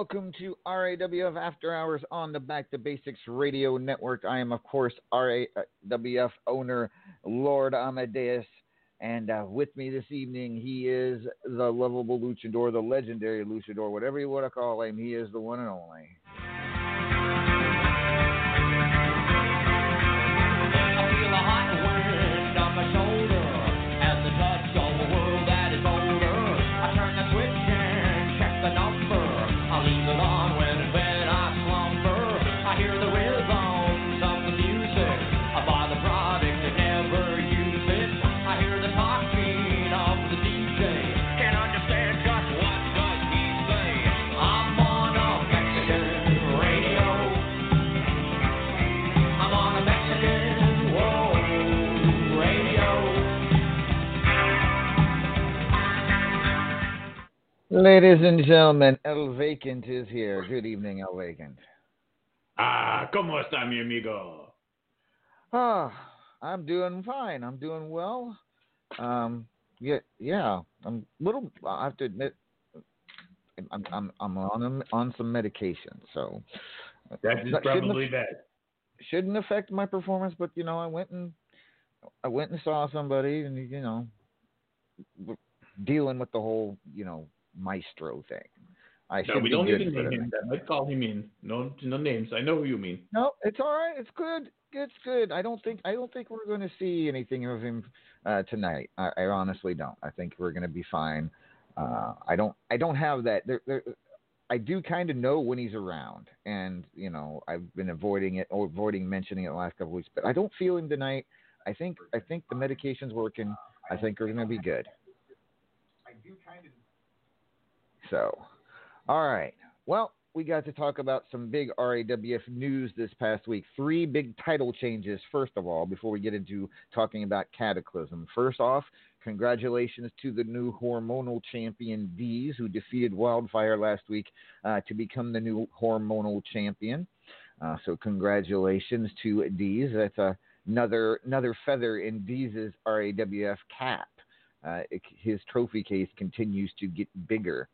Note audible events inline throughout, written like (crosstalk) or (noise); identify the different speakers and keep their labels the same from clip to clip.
Speaker 1: welcome to RAWF After Hours on the Back to Basics Radio Network. I am, of course, RAWF owner Lord Amadeus, and uh, with me this evening, he is the lovable luchador, the legendary luchador, whatever you want to call him. He is the one and only. Ladies and gentlemen, El Vacant is here. Good evening, El Vacant.
Speaker 2: Ah, ¿cómo está mi amigo?
Speaker 1: Ah, I'm doing fine. I'm doing well. Um, yeah, yeah. I'm a little. I have to admit, I'm I'm I'm on on some medication, so
Speaker 2: that is probably
Speaker 1: shouldn't,
Speaker 2: bad.
Speaker 1: Shouldn't affect my performance, but you know, I went and I went and saw somebody, and you know, dealing with the whole you know maestro thing. I
Speaker 2: no, we don't
Speaker 1: even
Speaker 2: name him. I might call him in. No, no names. I know who you mean.
Speaker 1: No, it's all right. It's good. It's good. I don't think I don't think we're going to see anything of him uh, tonight. I, I, honestly don't. I think we're going to be fine. Uh, I don't. I don't have that. There, there, I do kind of know when he's around, and you know I've been avoiding it or avoiding mentioning it the last couple weeks. But I don't feel him tonight. I think I think the medication's working. I think we're going to be good. I do kind of. So, all right. Well, we got to talk about some big RAWF news this past week. Three big title changes, first of all, before we get into talking about Cataclysm. First off, congratulations to the new hormonal champion Deez, who defeated Wildfire last week uh, to become the new hormonal champion. Uh, so, congratulations to Deez. That's a, another another feather in Deez's RAWF cap. Uh, his trophy case continues to get bigger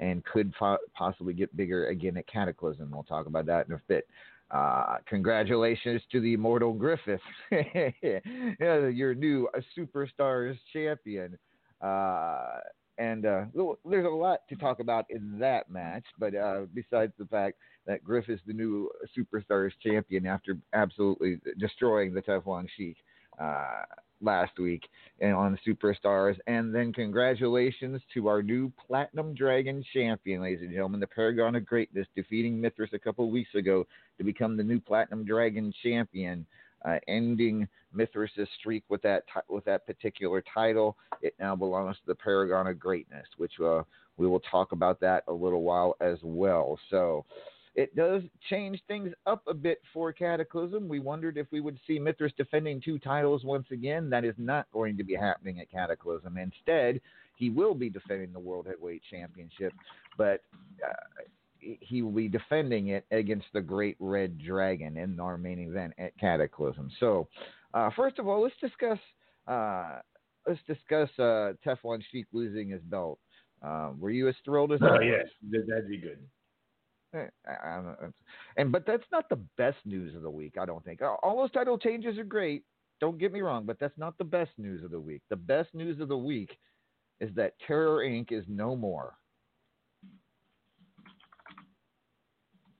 Speaker 1: and could possibly get bigger again at Cataclysm. We'll talk about that in a bit. Uh, congratulations to the Immortal Griffith, (laughs) your new uh, Superstars champion. Uh, and uh, there's a lot to talk about in that match, but uh, besides the fact that Griff is the new Superstars champion after absolutely destroying the Teflon Sheik. Uh, last week on Superstars. And then congratulations to our new Platinum Dragon champion, ladies and gentlemen, the Paragon of Greatness, defeating Mithras a couple weeks ago to become the new Platinum Dragon champion. Uh, ending Mithras' streak with that t- with that particular title, it now belongs to the Paragon of Greatness, which uh, we will talk about that a little while as well. So, it does change things up a bit for Cataclysm. We wondered if we would see Mithras defending two titles once again. That is not going to be happening at Cataclysm. Instead, he will be defending the World Heavyweight Championship, but uh, he will be defending it against the Great Red Dragon in our main event at Cataclysm. So, uh, first of all, let's discuss uh, let's discuss uh, Teflon Sheik losing his belt. Uh, were you as thrilled as
Speaker 2: oh, yes, that'd be good.
Speaker 1: Eh, and but that's not the best news of the week. I don't think all those title changes are great. Don't get me wrong, but that's not the best news of the week. The best news of the week is that Terror Inc. is no more.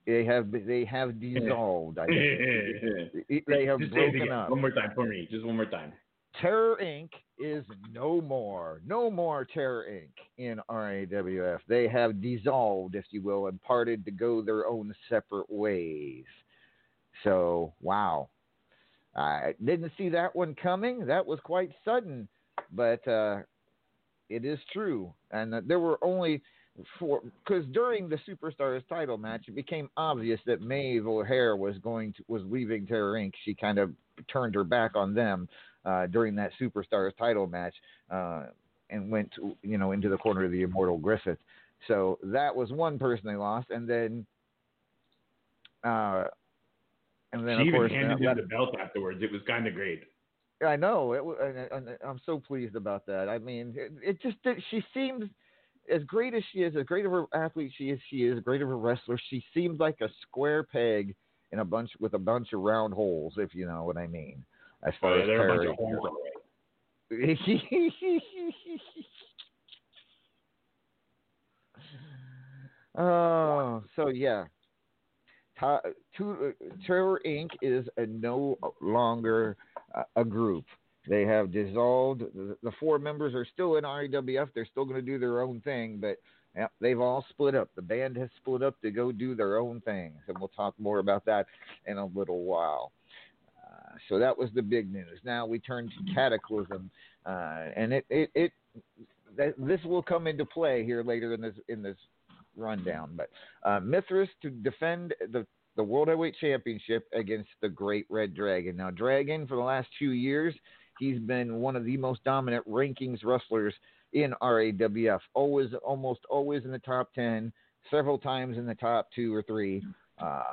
Speaker 1: They have they have (laughs) dissolved. I they have broken up.
Speaker 2: One more time for me. Just one more time.
Speaker 1: Terror Inc. is no more. No more Terror Inc. in RAWF. They have dissolved, if you will, and parted to go their own separate ways. So, wow. I didn't see that one coming. That was quite sudden, but uh, it is true. And uh, there were only four, because during the Superstars title match, it became obvious that Maeve O'Hare was going to was leaving Terror Inc. She kind of turned her back on them uh, during that Superstars title match uh, and went, to, you know, into the corner of the Immortal Griffith. So that was one person they lost, and then, uh, and then
Speaker 2: she
Speaker 1: of course,
Speaker 2: even handed
Speaker 1: uh,
Speaker 2: him the belt afterwards. It was kind of great.
Speaker 1: I know it. And, and I'm so pleased about that. I mean, it, it just it, she seems as great as she is, as great of an athlete she is, she is great of a wrestler. She seems like a square peg in a bunch with a bunch of round holes, if you know what I mean. As far
Speaker 2: Uh,
Speaker 1: as
Speaker 2: they're a bunch
Speaker 1: Terry
Speaker 2: of holes, all right. (laughs)
Speaker 1: oh, so yeah. Ta- two, uh, Terror Inc. is no longer uh, a group. They have dissolved. The, the four members are still in RAWF. They're still going to do their own thing, but yeah, they've all split up. The band has split up to go do their own things, and we'll talk more about that in a little while. So that was the big news. Now we turn to Cataclysm, uh, and it it, it that, this will come into play here later in this in this rundown. But uh, Mithras to defend the the World Heavyweight Championship against the Great Red Dragon. Now, Dragon for the last two years, he's been one of the most dominant rankings wrestlers in RAWF. Always, almost always in the top ten. Several times in the top two or three. Uh,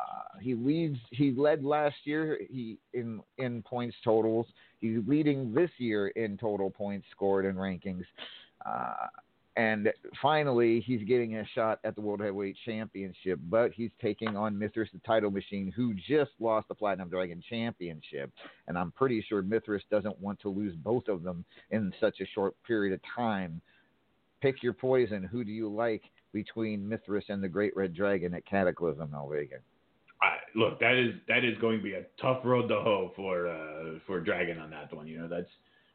Speaker 1: he leads. He led last year. He in in points totals. He's leading this year in total points scored and rankings. Uh, and finally, he's getting a shot at the World Heavyweight Championship, but he's taking on Mithras, the title machine, who just lost the Platinum Dragon Championship. And I'm pretty sure Mithras doesn't want to lose both of them in such a short period of time. Pick your poison. Who do you like between Mithras and the Great Red Dragon at Cataclysm, El Vacant?
Speaker 2: I, look, that is that is going to be a tough road to hoe for uh, for Dragon on that one. You know, that's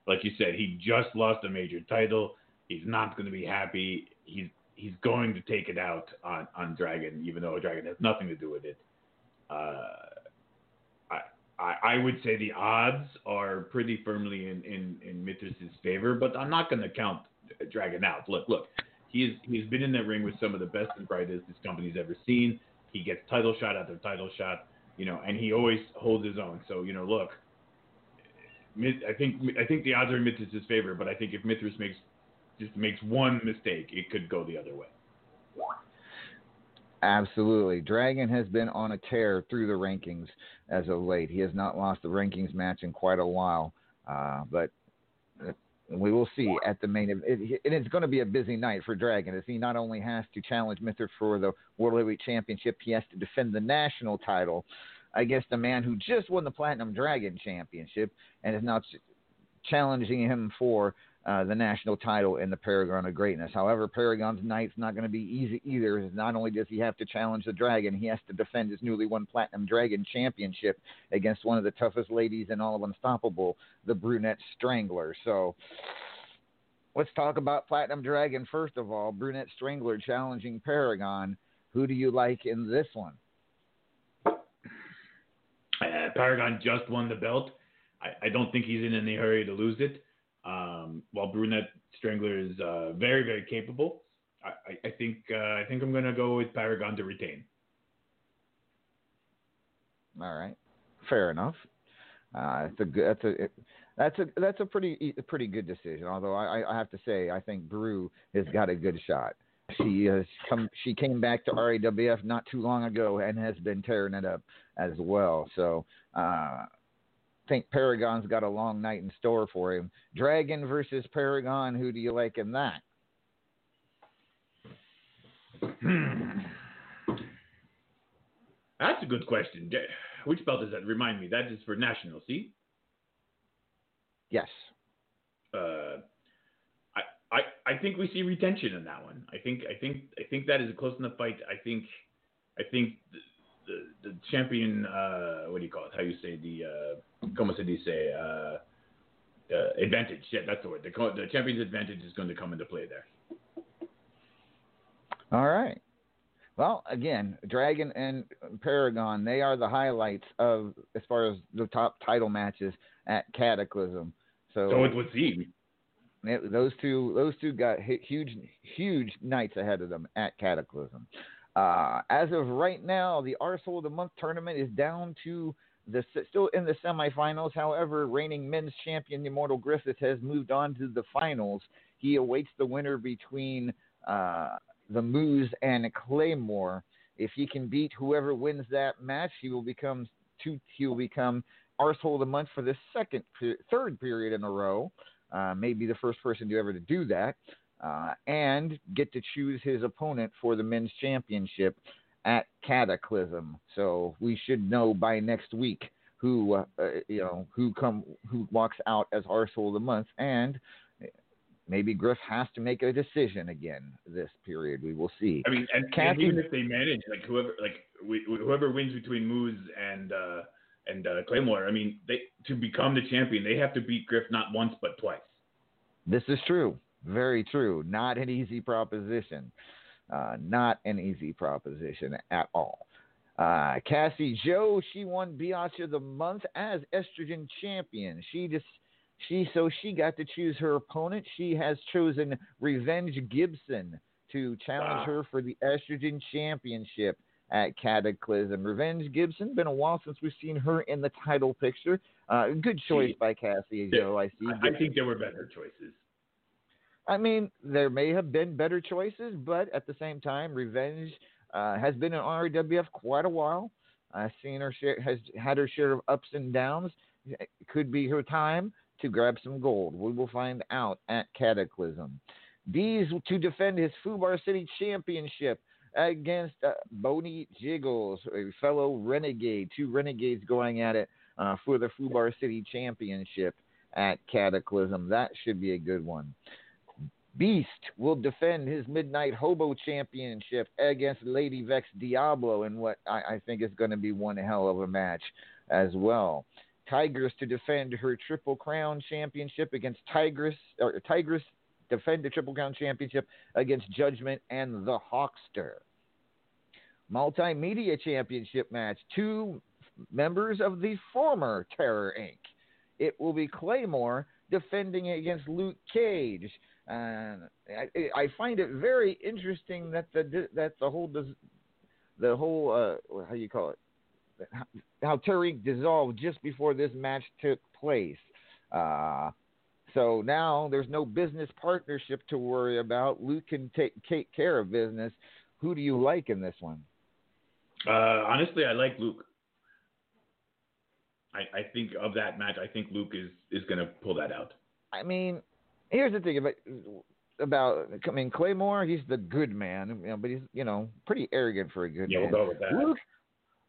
Speaker 2: like you said, he just lost a major title. He's not going to be happy. He's he's going to take it out on on Dragon, even though Dragon has nothing to do with it. Uh, I, I would say the odds are pretty firmly in in in Mithras's favor, but I'm not going to count Dragon out. Look, look, he's he's been in that ring with some of the best and brightest this company's ever seen. He gets title shot after title shot, you know, and he always holds his own. So you know, look, I think I think the odds are in Mithras's favor, but I think if Mithras makes just makes one mistake, it could go the other way.
Speaker 1: Absolutely. Dragon has been on a tear through the rankings as of late. He has not lost the rankings match in quite a while, uh, but we will see at the main. It, and it's going to be a busy night for Dragon as he not only has to challenge Mithras for the World Heavyweight Championship, he has to defend the national title against a man who just won the Platinum Dragon Championship and is now ch- challenging him for uh, the national title in the Paragon of Greatness. However, Paragon's night's not going to be easy either. Not only does he have to challenge the Dragon, he has to defend his newly won Platinum Dragon Championship against one of the toughest ladies in all of Unstoppable, the Brunette Strangler. So. Let's talk about Platinum Dragon first of all. Brunette Strangler challenging Paragon. Who do you like in this one?
Speaker 2: Uh, Paragon just won the belt. I, I, don't think he's in any hurry to lose it. Um, while Brunette Strangler is uh, very, very capable, I, I think uh, I think I'm to go with Paragon to retain.
Speaker 1: All right, fair enough. Uh, a good. That's a. that's a that's a pretty a pretty good decision. Although I, I have to say I think Brew has got a good shot. She has come. She came back to RAWF not too long ago and has been tearing it up as well. So uh, think Paragon's got a long night in store for him. Dragon versus Paragon, who do you like in that?
Speaker 2: That's a good question. Which belt is that? Remind me. That is for national, see?
Speaker 1: Yes.
Speaker 2: Uh, I, I I think we see retention in that one. I think I think I think that is a close enough fight. I think I think the, the champion, uh, what do you call it? How you say the, uh, como se dice, uh, uh, advantage. Yeah, that's the word. The, the champion's advantage is going to come into play there.
Speaker 1: All right. Well, again, Dragon and Paragon, they are the highlights of as far as the top title matches at Cataclysm. So,
Speaker 2: so it would seem.
Speaker 1: those two, those two got huge, huge nights ahead of them at Cataclysm. Uh, as of right now, the Arsehole of the Month tournament is down to the still in the semifinals. However, reigning men's champion Immortal Griffith has moved on to the finals. He awaits the winner between uh, the Moose and Claymore. If he can beat whoever wins that match, he will become two. He will become Arsehole of the Month for the second, third period in a row. Uh, maybe the first person to ever to do that uh, and get to choose his opponent for the men's championship at Cataclysm. So we should know by next week who uh, uh, you know who come who walks out as Arsehole of the month, and maybe Griff has to make a decision again this period. We will see.
Speaker 2: I mean, and, Kathy, and even if they manage, like whoever like we, whoever wins between Moose and uh, and uh, Claymore, I mean, they to become the champion, they have to beat Griff not once but twice.
Speaker 1: This is true. Very true. Not an easy proposition. Uh, not an easy proposition at all. Uh, Cassie Joe, she won Biatch of the Month as estrogen champion. She just she so she got to choose her opponent. She has chosen Revenge Gibson to challenge wow. her for the estrogen championship at Cataclysm. Revenge Gibson, been a while since we've seen her in the title picture. Uh, good choice by Cassie Joe. I see.
Speaker 2: I, I think there were better choices.
Speaker 1: I mean, there may have been better choices, but at the same time, Revenge uh, has been in RAWF quite a while. I've seen her share, has had her share of ups and downs. It could be her time to grab some gold. We will find out at Cataclysm. Bees to defend his Fubar City Championship against uh, Boney Jiggles, a fellow renegade. Two renegades going at it uh, for the Fubar City Championship at Cataclysm. That should be a good one. Beast will defend his Midnight Hobo Championship against Lady Vex Diablo in what I, I think is going to be one hell of a match as well. Tigress to defend her Triple Crown Championship against Tigress, or Tigress defend the Triple Crown Championship against Judgment and the Hawkster. Multimedia Championship match. Two members of the former Terror Inc. It will be Claymore defending against Luke Cage. And I, I find it very interesting that the that the whole the whole uh, how you call it how Terror Inc. dissolved just before this match took place. Uh, so now there's no business partnership to worry about. Luke can take take care of business. Who do you like in this one?
Speaker 2: Uh, honestly, I like Luke. I, I think of that match, I think Luke is is going to pull that out.
Speaker 1: I mean, here's the thing about about I mean Claymore. He's the good man, you know, but he's you know pretty arrogant for a good
Speaker 2: Yeah,
Speaker 1: man.
Speaker 2: we'll go with that.
Speaker 1: Luke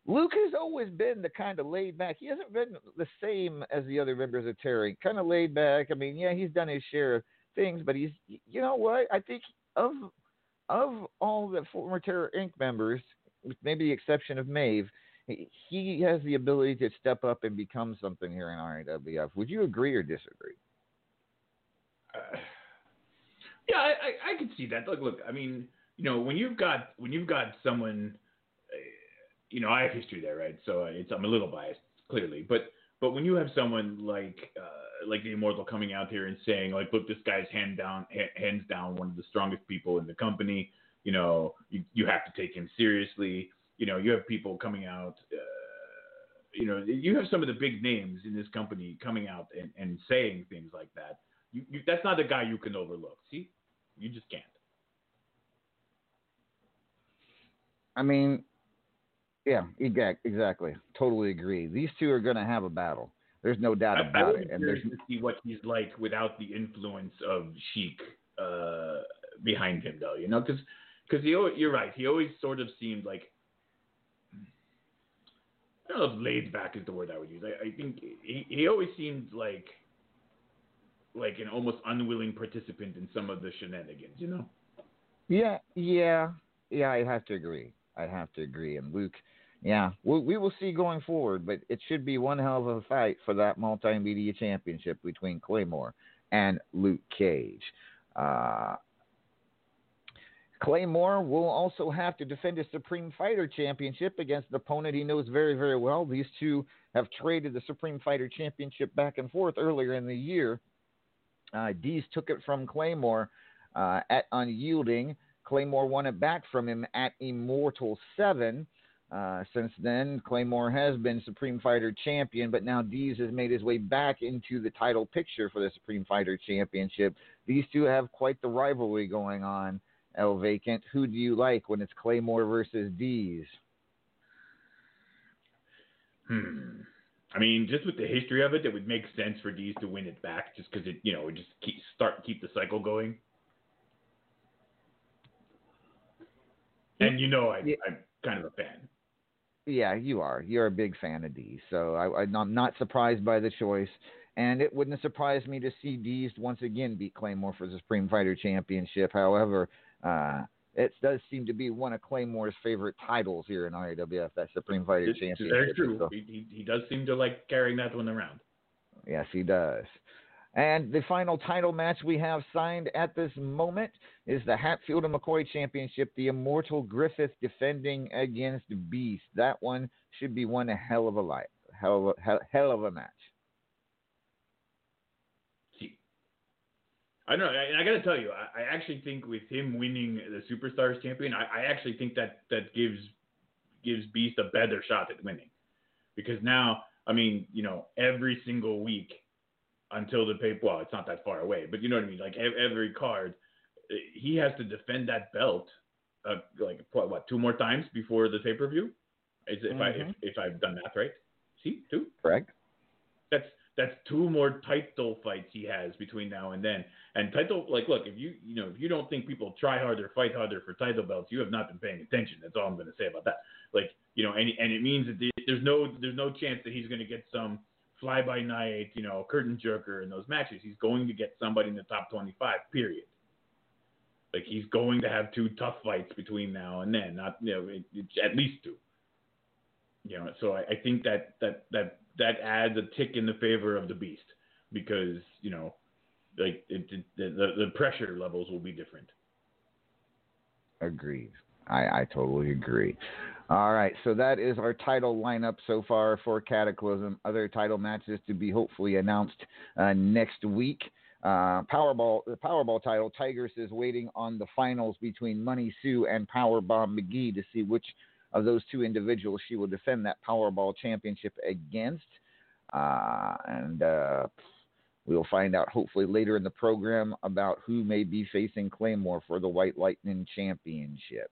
Speaker 1: Luke has always been the kind of laid back. He hasn't been the same as the other members of Terry. Kind of laid back. I mean, yeah, he's done his share of things, but he's you know what? I think of of all the former Terror Inc. members, with maybe the exception of Maeve, he- has the ability to step up and become something here in RAWF. Would you agree or disagree?
Speaker 2: Uh, (sighs) yeah, I, I, I could see that. Look, look. I mean, you know, when you've got when you've got someone, uh, you know, I have history there, right? So it's I'm a little biased, clearly, but but when you have someone like uh, like the Immortal coming out here and saying like, look, this guy's hand down ha- hands down one of the strongest people in the company. You know, you you have to take him seriously. You know, you have people coming out. Uh, you know, you have some of the big names in this company coming out and, and saying things like that. You, you, that's not a guy you can overlook. See, you just can't.
Speaker 1: I mean, yeah, exa- exactly. Totally agree. These two are going to have a battle. There's no doubt
Speaker 2: I, I
Speaker 1: about
Speaker 2: would
Speaker 1: it. And there's
Speaker 2: to see what he's like without the influence of Sheik uh, behind him, though. You know, because because he you're right. He always sort of seemed like I don't know if laid back is the word I would use. I, I think he, he always seemed like like an almost unwilling participant in some of the shenanigans. You know.
Speaker 1: Yeah, yeah, yeah. I have to agree. I have to agree. And Luke, yeah, we, we will see going forward, but it should be one hell of a fight for that multimedia championship between Claymore and Luke Cage. Uh, Claymore will also have to defend his Supreme Fighter Championship against an opponent he knows very, very well. These two have traded the Supreme Fighter Championship back and forth earlier in the year. Uh, Dees took it from Claymore uh, at Unyielding. Claymore won it back from him at Immortal 7. Uh, since then, Claymore has been Supreme Fighter champion, but now Dees has made his way back into the title picture for the Supreme Fighter Championship. These two have quite the rivalry going on. El Vacant, who do you like when it's Claymore versus Dees?
Speaker 2: Hmm. I mean, just with the history of it, it would make sense for Dees to win it back, just because it, you know, would just keep start keep the cycle going. And you know, I,
Speaker 1: Yeah.
Speaker 2: I'm kind of a fan.
Speaker 1: Yeah, you are. You're a big fan of Dees, so I, I'm not surprised by the choice. And it wouldn't surprise me to see Dees once again beat Claymore for the Supreme Fighter Championship. However, uh, it does seem to be one of Claymore's favorite titles here in RAWF, that Supreme Fighter
Speaker 2: It's
Speaker 1: Championship.
Speaker 2: very true.
Speaker 1: So-
Speaker 2: He, he, he does seem to like carrying that one around.
Speaker 1: Yes, he does. And the final title match we have signed at this moment is the Hatfield and McCoy Championship. The Immortal Griffith defending against Beast. That one should be one hell of a light, hell of a, hell, hell of a match.
Speaker 2: See, I don't know. I, I got to tell you, I, I actually think with him winning the Superstars champion, I, I actually think that that gives gives Beast a better shot at winning, because now, I mean, you know, every single week until the pay. Well, it's not that far away, but you know what I mean. Like ev- every card, eh, he has to defend that belt, uh, like what, what two more times before the pay per view. Is if I
Speaker 1: Mhm.
Speaker 2: if, if I've done math right? See, two
Speaker 1: Correct?
Speaker 2: that's that's two more title fights he has between now and then. And title, like, look, if you you know if you don't think people try harder, fight harder for title belts, you have not been paying attention. That's all I'm going to say about that. Like, you know, and and it means that there's no there's no chance that he's going to get some fly by night, you know, curtain jerker in those matches. He's going to get somebody in the top 25. Period. Like he's going to have two tough fights between now and then, not you know it, it's at least two. You know, so I, I think that that that that adds a tick in the favor of the Beast because you know, like it, it, the the pressure levels will be different.
Speaker 1: Agreed. I, I totally agree. All right, so that is our title lineup so far for Cataclysm. Other title matches to be hopefully announced uh, next week. Uh, Powerball, the Powerball title, Tigress is waiting on the finals between Money Sue and Powerbomb McGee to see which of those two individuals she will defend that Powerball championship against. Uh, and uh, we'll find out hopefully later in the program about who may be facing Claymore for the White Lightning Championship.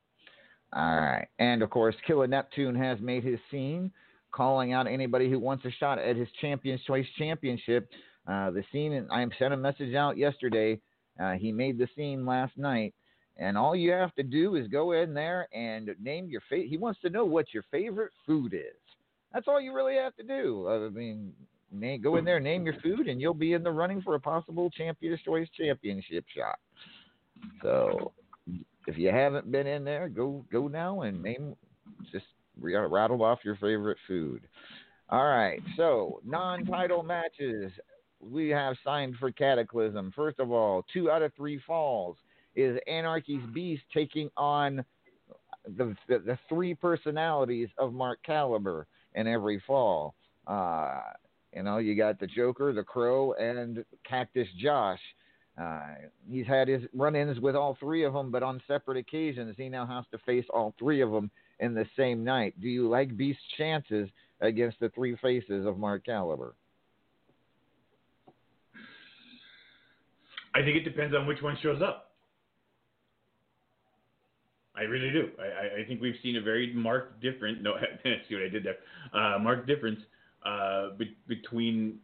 Speaker 1: All right. And of course, Killer Neptune has made his scene, calling out anybody who wants a shot at his Champions Choice Championship. Uh, the scene, and I sent a message out yesterday. Uh, he made the scene last night. And all you have to do is go in there and name your favorite. He wants to know what your favorite food is. That's all you really have to do. Uh, I mean, name, go in there, name your food, and you'll be in the running for a possible Champions Choice Championship shot. So if you haven't been in there, go go now and name just rattle off your favorite food. All right, so non-title matches we have signed for Cataclysm. First of all, two out of three falls is Anarchy's Beast taking on the the, the three personalities of Mark Caliber in every fall. Uh, you know, you got the Joker, the Crow, and Cactus Josh. Uh, he's had his run-ins with all three of them, but on separate occasions, he now has to face all three of them in the same night. Do you like Beast's chances against the three faces of Mark Caliber?
Speaker 2: I think it depends on which one shows up. I really do. I, I think we've seen a very marked difference. No, (laughs) see what I did there. Uh, marked difference uh, be, between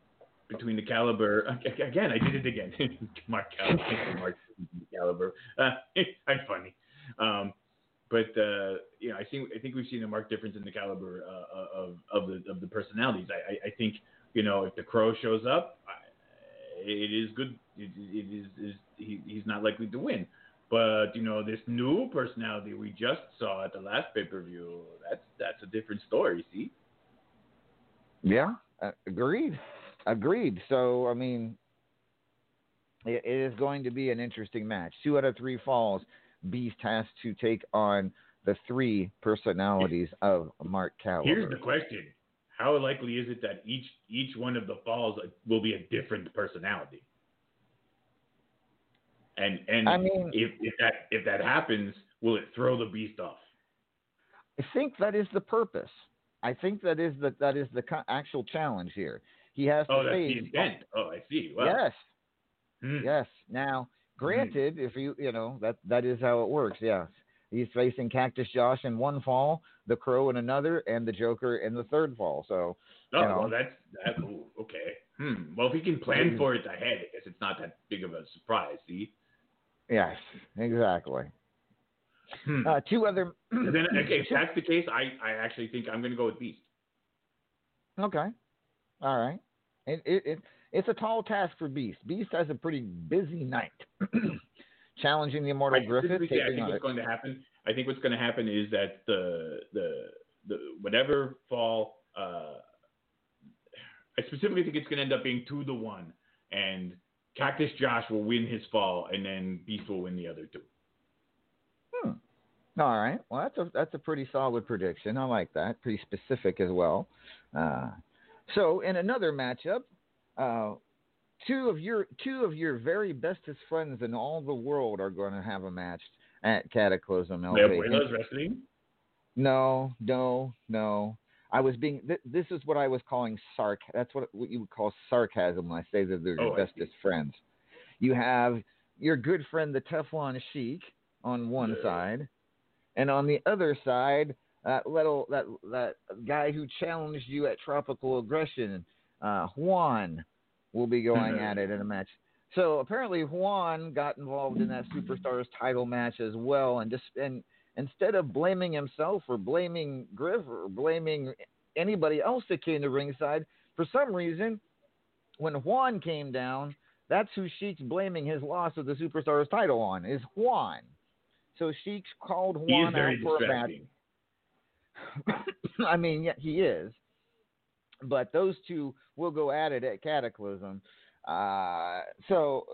Speaker 2: between the caliber. (laughs) Again, I did it again. (laughs) Mark Caliber. Mark Caliber. Uh, I'm funny. Um, but uh, you know, I think I think we've seen a marked difference in the caliber uh, of of the of the personalities. I, I, I think you know if the crow shows up, it is good. it, it is, is he, he's not likely to win. But you know, this new personality we just saw at the last pay per view, that's that's a different story. See?
Speaker 1: Yeah, uh, agreed. Agreed. So, I mean, it, it is going to be an interesting match. Two out of three falls. Beast has to take on the three personalities of Mark Caliber.
Speaker 2: Here's the question: How likely is it that each each one of the falls will be a different personality? And and
Speaker 1: I mean,
Speaker 2: if, if that if that happens, will it throw the beast off?
Speaker 1: I think that is the purpose. I think that is the that is the actual challenge here. He has to
Speaker 2: oh, that's
Speaker 1: face.
Speaker 2: the intent. Oh, I see. Wow.
Speaker 1: Yes.
Speaker 2: Hmm.
Speaker 1: Yes. Now, granted, if you you know that that is how it works. Yes. He's facing Cactus Josh in one fall, the Crow in another, and the Joker in the third fall. So.
Speaker 2: Oh
Speaker 1: you know,
Speaker 2: well, that's that. Ooh, okay. Hmm. Well, if he can plan for it ahead, I guess it's not that big of a surprise. See.
Speaker 1: Yes. Exactly.
Speaker 2: Hmm.
Speaker 1: Uh, two other.
Speaker 2: Then, (clears throat) okay, if that's the case, I, I actually think I'm going to go with Beast.
Speaker 1: Okay. All right. It, it, it, it's a tall task for Beast. Beast has a pretty busy night. (clears throat) Challenging the Immortal
Speaker 2: I,
Speaker 1: Griffith.
Speaker 2: I think what's
Speaker 1: on-
Speaker 2: going to happen. I think what's going to happen is that the the the whatever fall. Uh, I specifically think it's going to end up being two to one, and Cactus Josh will win his fall, and then Beast will win the other two.
Speaker 1: Hmm. All right. Well, that's a that's a pretty solid prediction. I like that. Pretty specific as well. Uh, so, in another matchup, uh, two of your two of your very bestest friends in all the world are going to have a match at Cataclysm.
Speaker 2: Leo
Speaker 1: LP.
Speaker 2: Buena's wrestling.
Speaker 1: No, no, no. I was being. Th- this is what I was calling sarc. That's what what you would call sarcasm when I say that they're your
Speaker 2: Oh,
Speaker 1: bestest friends. You have your good friend the Teflon Sheik on one
Speaker 2: Yeah.
Speaker 1: side, and on the other side, that little that that guy who challenged you at Tropical Aggression, uh, Juan, will be going at it in a match. So apparently Juan got involved in that Superstars title match as well, and just and instead of blaming himself or blaming Griff or blaming anybody else that came to ringside, for some reason, when Juan came down, That's who Sheik's blaming his loss of the Superstars title on is Juan. So Sheik's called Juan out for a match. (laughs) I mean, yeah, he is. But those two will go at it at Cataclysm. Uh, so,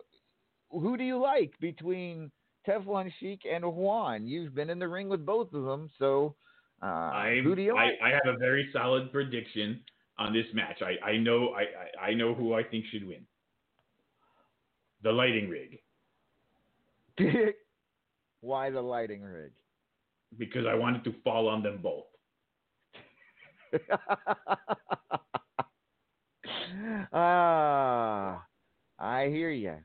Speaker 1: who do you like between Teflon Sheik and Juan? You've been in the ring with both of them, so uh, who do you like?
Speaker 2: I have a very solid prediction on this match. I, I know I, I, I know who I think should win. The lighting rig. (laughs)
Speaker 1: Why the lighting rig?
Speaker 2: Because I wanted to fall on them both. (laughs)
Speaker 1: ah, I hear you.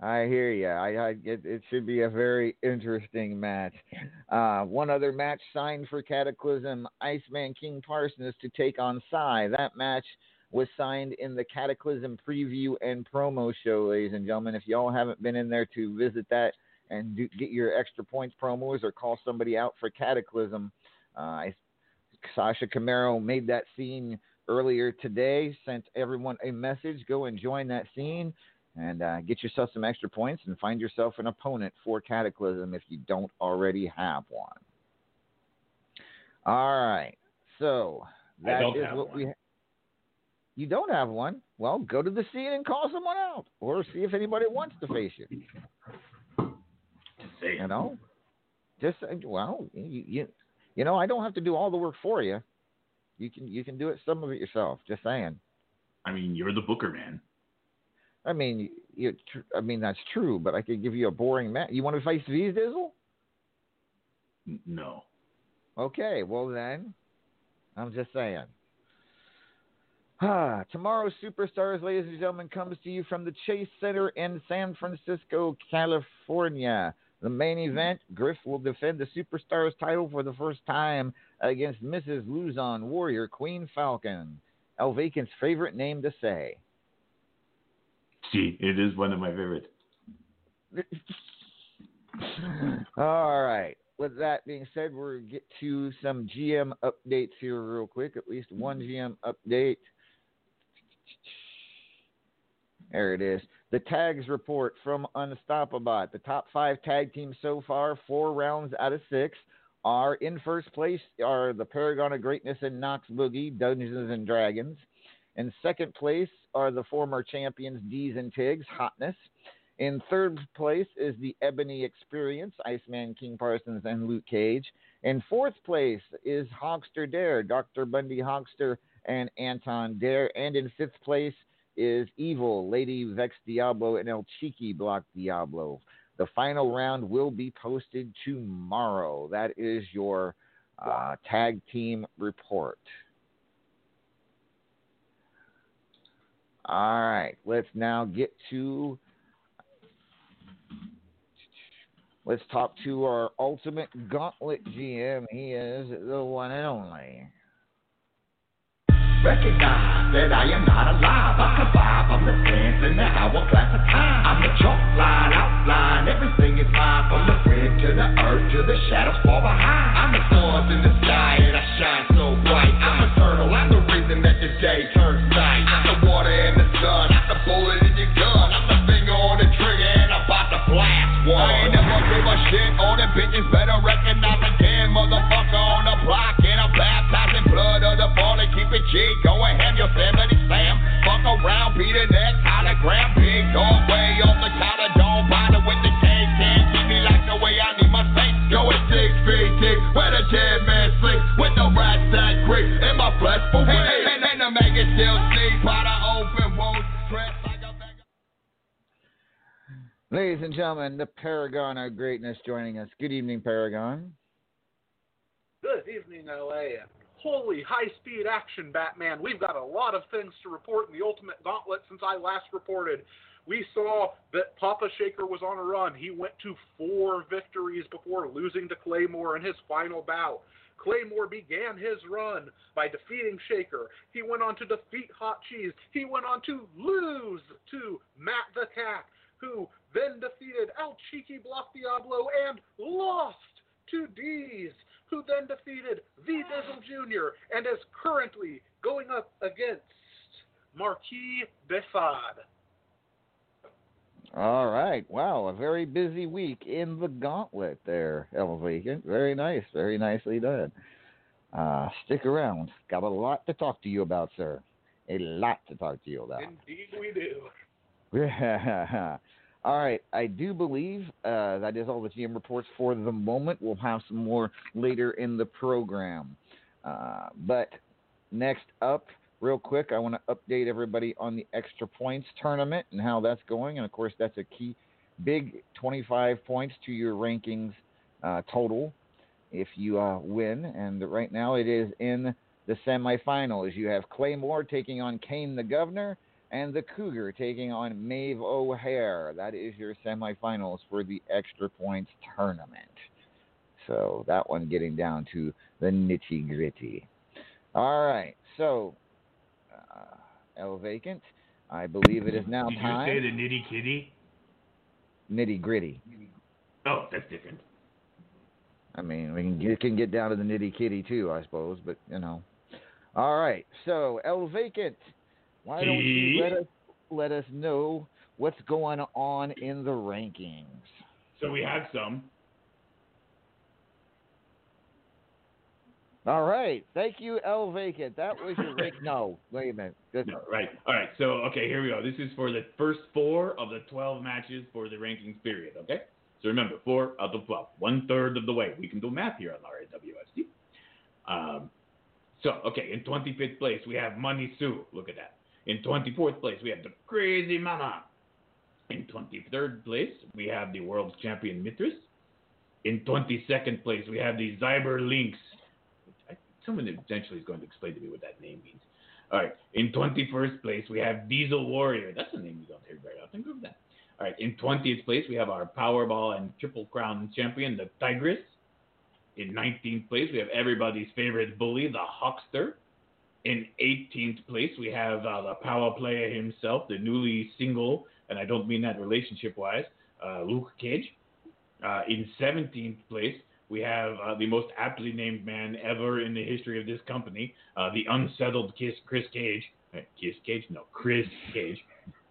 Speaker 1: I hear you. I, I it, it should be a very interesting match. Uh, one other match signed for Cataclysm: Iceman King Parsons to take on Psy. That match was signed in the Cataclysm preview and promo show, ladies and gentlemen. If y'all haven't been in there to visit that and do, get your extra points promos or call somebody out for Cataclysm, uh, I Sasha Camaro made that scene earlier today, sent everyone a message. Go and join that scene and uh, get yourself some extra points and find yourself an opponent for Cataclysm if you don't already have one. All right. So that is what
Speaker 2: one.
Speaker 1: we. Ha- you don't have one? Well, go to the scene and call someone out, or see if anybody wants to face you. You know, just uh, well, you, you you know, I don't have to do all the work for you. You can you can do it some of it yourself. Just saying.
Speaker 2: I mean, you're the booker, man.
Speaker 1: I mean, you, tr- I mean that's true, but I could give you a boring match. You want to face V Dizzle?
Speaker 2: No.
Speaker 1: Okay, well then, I'm just saying. Ah, (sighs) tomorrow's Superstars, ladies and gentlemen, comes to you from the Chase Center in San Francisco, California. The main event, Griff will defend the Superstars title for the first time against Mrs. Luzon Warrior Queen Falcon. El Vacant's favorite name to say.
Speaker 2: See, it is one of my favorites. (laughs)
Speaker 1: All right. With that being said, we'll get to some GM updates here real quick. At least one GM update. There it is. The tags report from Unstoppabot. The top five tag teams so far, four rounds out of six, are in first place are the Paragon of Greatness and Knox Boogie, Dungeons and Dragons. In second place are the former champions D's and Tigs, Hotness. In third place is the Ebony Experience, Iceman King Parsons and Luke Cage. In fourth place is Hogster Dare, Dr. Bundy Hogster and Anton Dare. And in fifth place is Evil, Lady Vex Diablo and El Cheeky Block Diablo. The final round will be posted tomorrow. That is your uh, tag team report. All right, let's now get to let's talk to our ultimate gauntlet GM. He is the one and only.
Speaker 3: Recognize that I am not alive. I survive. I'm the in the of time. I'm the chalk line, outline. Everything is mine. From the to the earth to the shadows far behind. I'm the stars in the sky and I shine so bright. I'm eternal. I'm the the sun. I'm the bullet in your gun. I'm the finger on the trigger and I'm about to blast one. I ain't never give a shit. All the bitches better recognize again, motherfucker on the block. And I'm baptizing blood of the fallen. Keep it G. Go and ahead, your family slam. Fuck around, be the next
Speaker 1: Ladies and gentlemen, the Paragon of Greatness joining us. Good evening, Paragon.
Speaker 4: Good evening, LA. Holy high speed action, Batman. We've got a lot of things to report in the Ultimate Gauntlet since I last reported. We saw that Papa Shaker was on a run. He went to four victories before losing to Claymore in his final bout. Claymore began his run by defeating Shaker. He went on to defeat Hot Cheese. He went on to lose to Matt the Cat, who then defeated El Cheeky Block Diablo and lost to D's, who then defeated V Dizzle Jr. and is currently going up against Marquis Defad.
Speaker 1: All right. Wow, a very busy week in the gauntlet there, El Very nice. Very nicely done. Uh, stick around. Got a lot to talk to you about, sir. A lot to talk to you about.
Speaker 4: Indeed, we do. (laughs)
Speaker 1: all right. I do believe uh, that is all the GM reports for the moment. We'll have some more later in the program. Uh, but next up, real quick, I want to update everybody on the extra points tournament and how that's going. And of course, that's a key, big 25 points to your rankings uh, total if you uh, win. And right now, it is in the semifinals. You have Claymore taking on Kane the Governor. And the Cougar taking on Maeve O'Hare. That is your semifinals for the extra points tournament. So that one getting down to the nitty gritty. All right. So uh, El Vacant. I believe it is now
Speaker 2: Did
Speaker 1: time.
Speaker 2: you say the nitty kitty?
Speaker 1: Nitty gritty.
Speaker 2: Oh, that's different.
Speaker 1: I mean, we can get, can get down to the nitty kitty too, I suppose. But you know. All right. So El Vacant. Why don't you let us let us know what's going on in the rankings?
Speaker 2: So we have some.
Speaker 1: All right. Thank you, El Vacant. That was your (laughs) rank. No, wait a minute. Good.
Speaker 2: No, right. All right. So, okay, here we go. This is for the first four of the 12 matches for the rankings period, okay? So remember, four out of 12, one third of the way. We can do math here on RAWFC. Um, so, okay, in 25th place, we have Money Sue. Look at that. In 24th place, we have the Crazy Mama. In 23rd place, we have the world champion Mithras. In 22nd place, we have the Zyber Lynx. Someone eventually is going to explain to me what that name means. All right. In 21st place, we have Diesel Warrior. That's a name you don't hear very often. With that. All right. In 20th place, we have our Powerball and Triple Crown champion, the Tigress. In 19th place, we have everybody's favorite bully, the Huckster. In 18th place, we have uh, the power player himself, the newly single, and I don't mean that relationship wise, uh, Luke Cage. Uh, in 17th place, we have uh, the most aptly named man ever in the history of this company, uh, the unsettled Kiss Chris Cage. Uh, Kiss Cage? No, Chris Cage.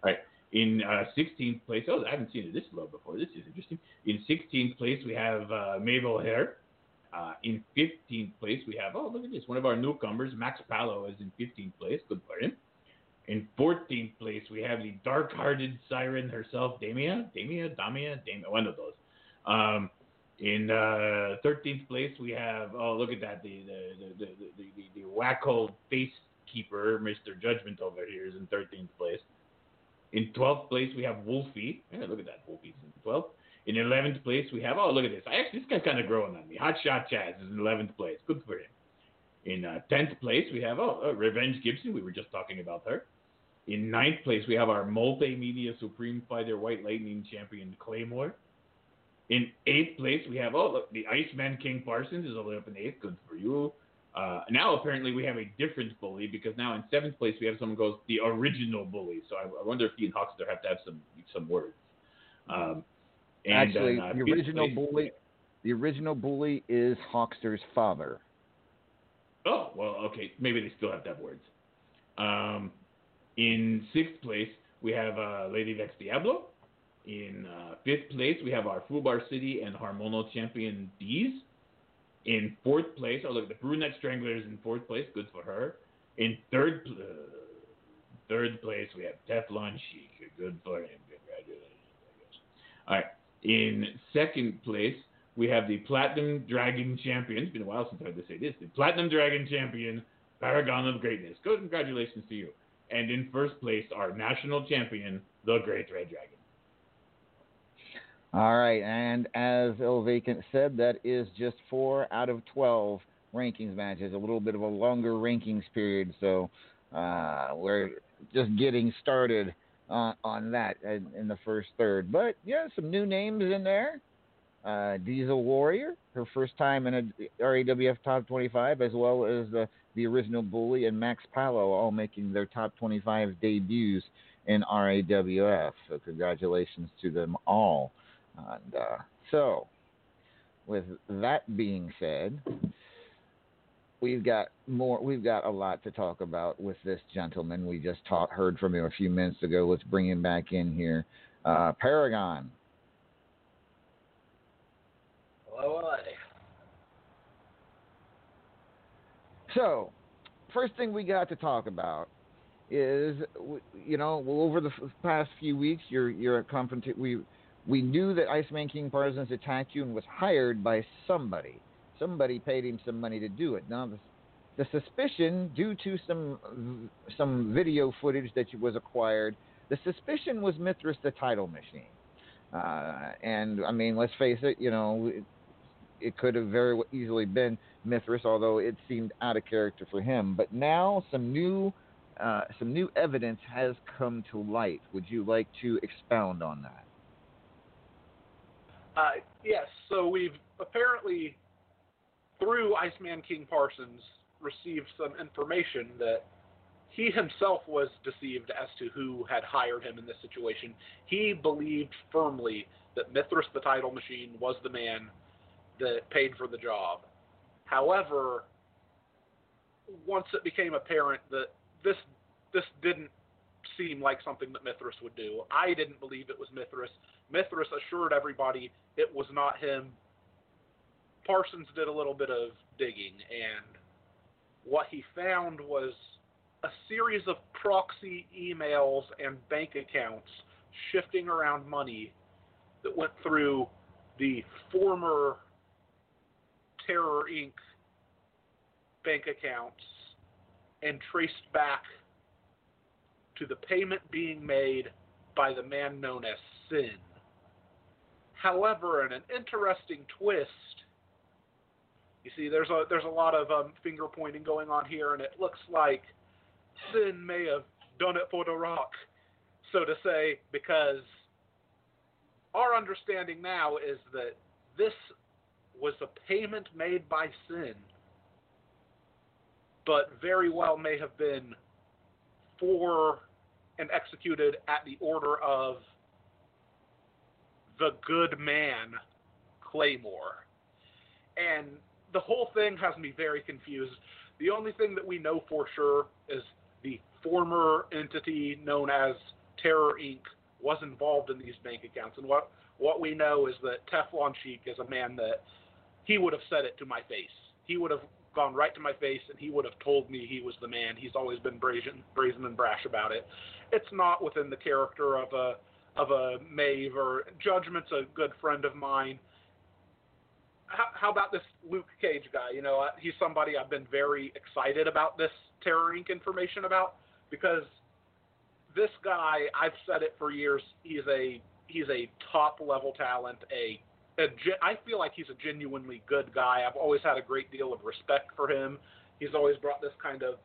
Speaker 2: All right. In uh, 16th place, oh, I haven't seen it this low before. This is interesting. In 16th place, we have Maeve O'Hare. Uh, in 15th place, we have, oh, look at this. One of our newcomers, Max Palo, is in 15th place. Good for him. In 14th place, we have the dark hearted siren herself, Damia. Damia? Damia? Damia? One of those. Um, in uh, 13th place, we have, oh, look at that. The, the, the, the, the, the, wacko face keeper, Mr. Judgment over here, is in 13th place. In 12th place, we have Wolfie. Yeah, look at that. Wolfie's in 12th. In 11th place, we have, oh, look at this. I actually, this guy's kind of growing on me. Hot Shot Chaz is in 11th place. Good for him. In uh, 10th place, we have, oh, uh, Revenge Gibson. We were just talking about her. In ninth place, we have our multimedia supreme fighter, White Lightning champion, Claymore. In eighth place, we have, oh, look, the Iceman King Parsons is all the way up in eighth. Good for you. Uh, now, apparently, we have a different bully because now in seventh place, we have someone who goes, the original bully. So I, I wonder if he and Huckster have to have some some words. Um, and,
Speaker 1: Actually,
Speaker 2: uh,
Speaker 1: the original bully, the original bully is Hawkster's father.
Speaker 2: Oh, well, okay. Maybe they still have to have words. Um, in sixth place, we have uh, Lady Vex Diablo. In uh, fifth place, we have our Fubar City and Harmono champion Dees. In fourth place, oh look, the Brunette Strangler is in fourth place. Good for her. In third, pl- uh, third place, we have Teflon Sheik. Good for him. Congratulations. I. All right. In second place, we have the Platinum Dragon Champion. It's been a while since I had to say this. The Platinum Dragon Champion, Paragon of Greatness. Good congratulations to you. And in first place, our national champion, the Great Red Dragon.
Speaker 1: All right, and as El Vacant said, that is just four out of twelve rankings matches. A little bit of a longer rankings period, so uh, we're just getting started on, on that in, in the first third. But yeah, some new names in there. Uh, Diesel Warrior, her first time in a RAWF Top 25, as well as the, the original Bully and Max Palo, all making their Top 25 debuts in RAWF. So congratulations to them all. And uh, so, with that being said, we've got more. We've got a lot to talk about with this gentleman. We just taught, heard from him a few minutes ago. Let's bring him back in here. Uh, Paragon.
Speaker 4: Hello,
Speaker 1: So, first thing we got to talk about is, you know, over the past few weeks, you're you're a confront- We we knew that Iceman King Parsons attacked you and was hired by somebody. Somebody paid him some money to do it. Now, the, the suspicion, due to some some video footage that was acquired, the suspicion was Mithras, the title machine. Uh, and I mean, let's face it, you know, it, it could have very easily been Mithras, although it seemed out of character for him. But now some new uh, some new evidence has come to light. Would you like to expound on that?
Speaker 4: Uh, yes, so we've apparently, through Iceman King Parsons, received some information that he himself was deceived as to who had hired him in this situation. He believed firmly that Mithras the title machine was the man that paid for the job. However, once it became apparent that this this didn't seem like something that Mithras would do, I didn't believe it was Mithras. Mithras assured everybody it was not him. Parsons did a little bit of digging, and what he found was a series of proxy emails and bank accounts shifting around money that went through the former Terror Inc. bank accounts and traced back to the payment being made by the man known as Sin. However, in an interesting twist, you see, there's a there's a lot of um, finger pointing going on here, and it looks like Sin may have done it for the Rock, so to say, because our understanding now is that this was a payment made by Sin, but very well may have been for and executed at the order of the good man Claymore. And the whole thing has me very confused. The only thing that we know for sure is the former entity known as Terror Inc. was involved in these bank accounts. And what, what we know is that Teflon Sheik is a man that he would have said it to my face. He would have gone right to my face and he would have told me he was the man. He's always been brazen, brazen and brash about it. It's not within the character of a of a Maeve or Judgment's a good friend of mine. How, how about this Luke Cage guy? You know, he's somebody I've been very excited about this Terror Inc. information about because this guy, I've said it for years, he's a he's a top level talent, a a I feel like he's a genuinely good guy. I've always had a great deal of respect for him. He's always brought this kind of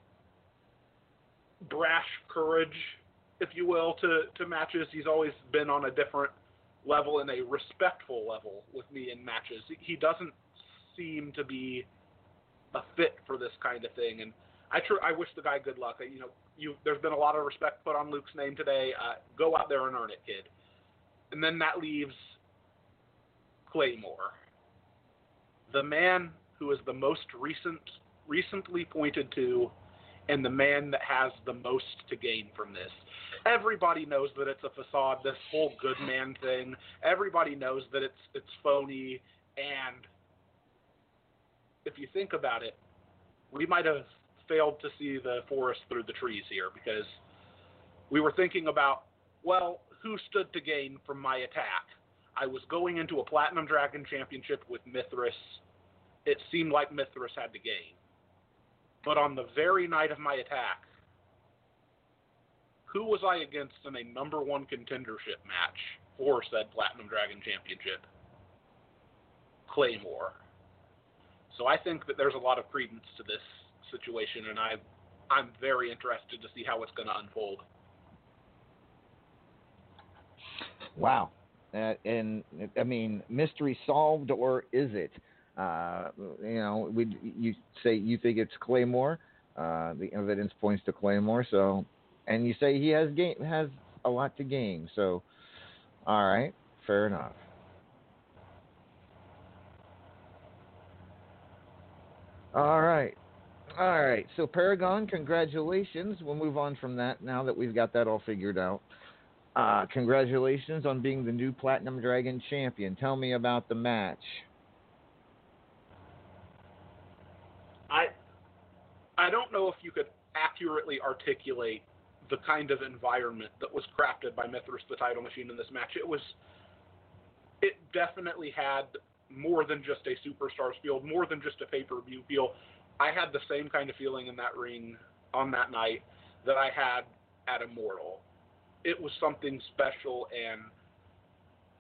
Speaker 4: brash courage, if you will, to, to matches. He's always been on a different level and a respectful level with me in matches. He doesn't seem to be a fit for this kind of thing, and I tr- I wish the guy good luck. You know, you there's been a lot of respect put on Luke's name today. Uh, go out there and earn it, kid. And then that leaves Claymore, the man who is the most recent, recently pointed to, and the man that has the most to gain from this. Everybody knows that it's a facade. This whole good man thing. Everybody knows that it's it's phony. And if you think about it, we might have failed to see the forest through the trees here because we were thinking about, well, who stood to gain from my attack? I was going into a Platinum Dragon Championship with Mithras. It seemed like Mithras had to gain. But on the very night of my attack, who was I against in a number one contendership match for said Platinum Dragon Championship? Claymore. So I think that there's a lot of credence to this situation, and I, I'm very interested to see how it's going to unfold.
Speaker 1: Wow. Uh, and I mean, mystery solved, or is it? Uh, you know, we you say you think it's Claymore. Uh, the evidence points to Claymore. So, and you say he has game has a lot to gain. So, all right, fair enough. All right. All right. So Paragon, congratulations. We'll move on from that now that we've got that all figured out. Uh, congratulations on being the new Platinum Dragon champion. Tell me about the match.
Speaker 4: I I don't know if you could accurately articulate the kind of environment that was crafted by Mithras the title machine in this match. It was it definitely had more than just a superstars feel, more than just a pay-per-view feel. I had the same kind of feeling in that ring on that night that I had at Immortal. It was something special and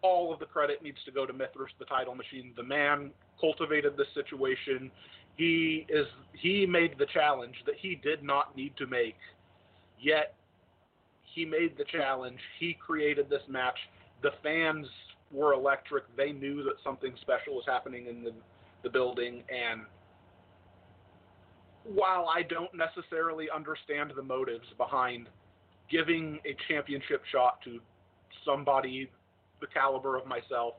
Speaker 4: all of the credit needs to go to Mithras the title machine. The man cultivated this situation. He is he made the challenge that he did not need to make. Yet he made the challenge. He created this match. The fans were electric. They knew that something special was happening in the the building and while I don't necessarily understand the motives behind giving a championship shot to somebody the caliber of myself,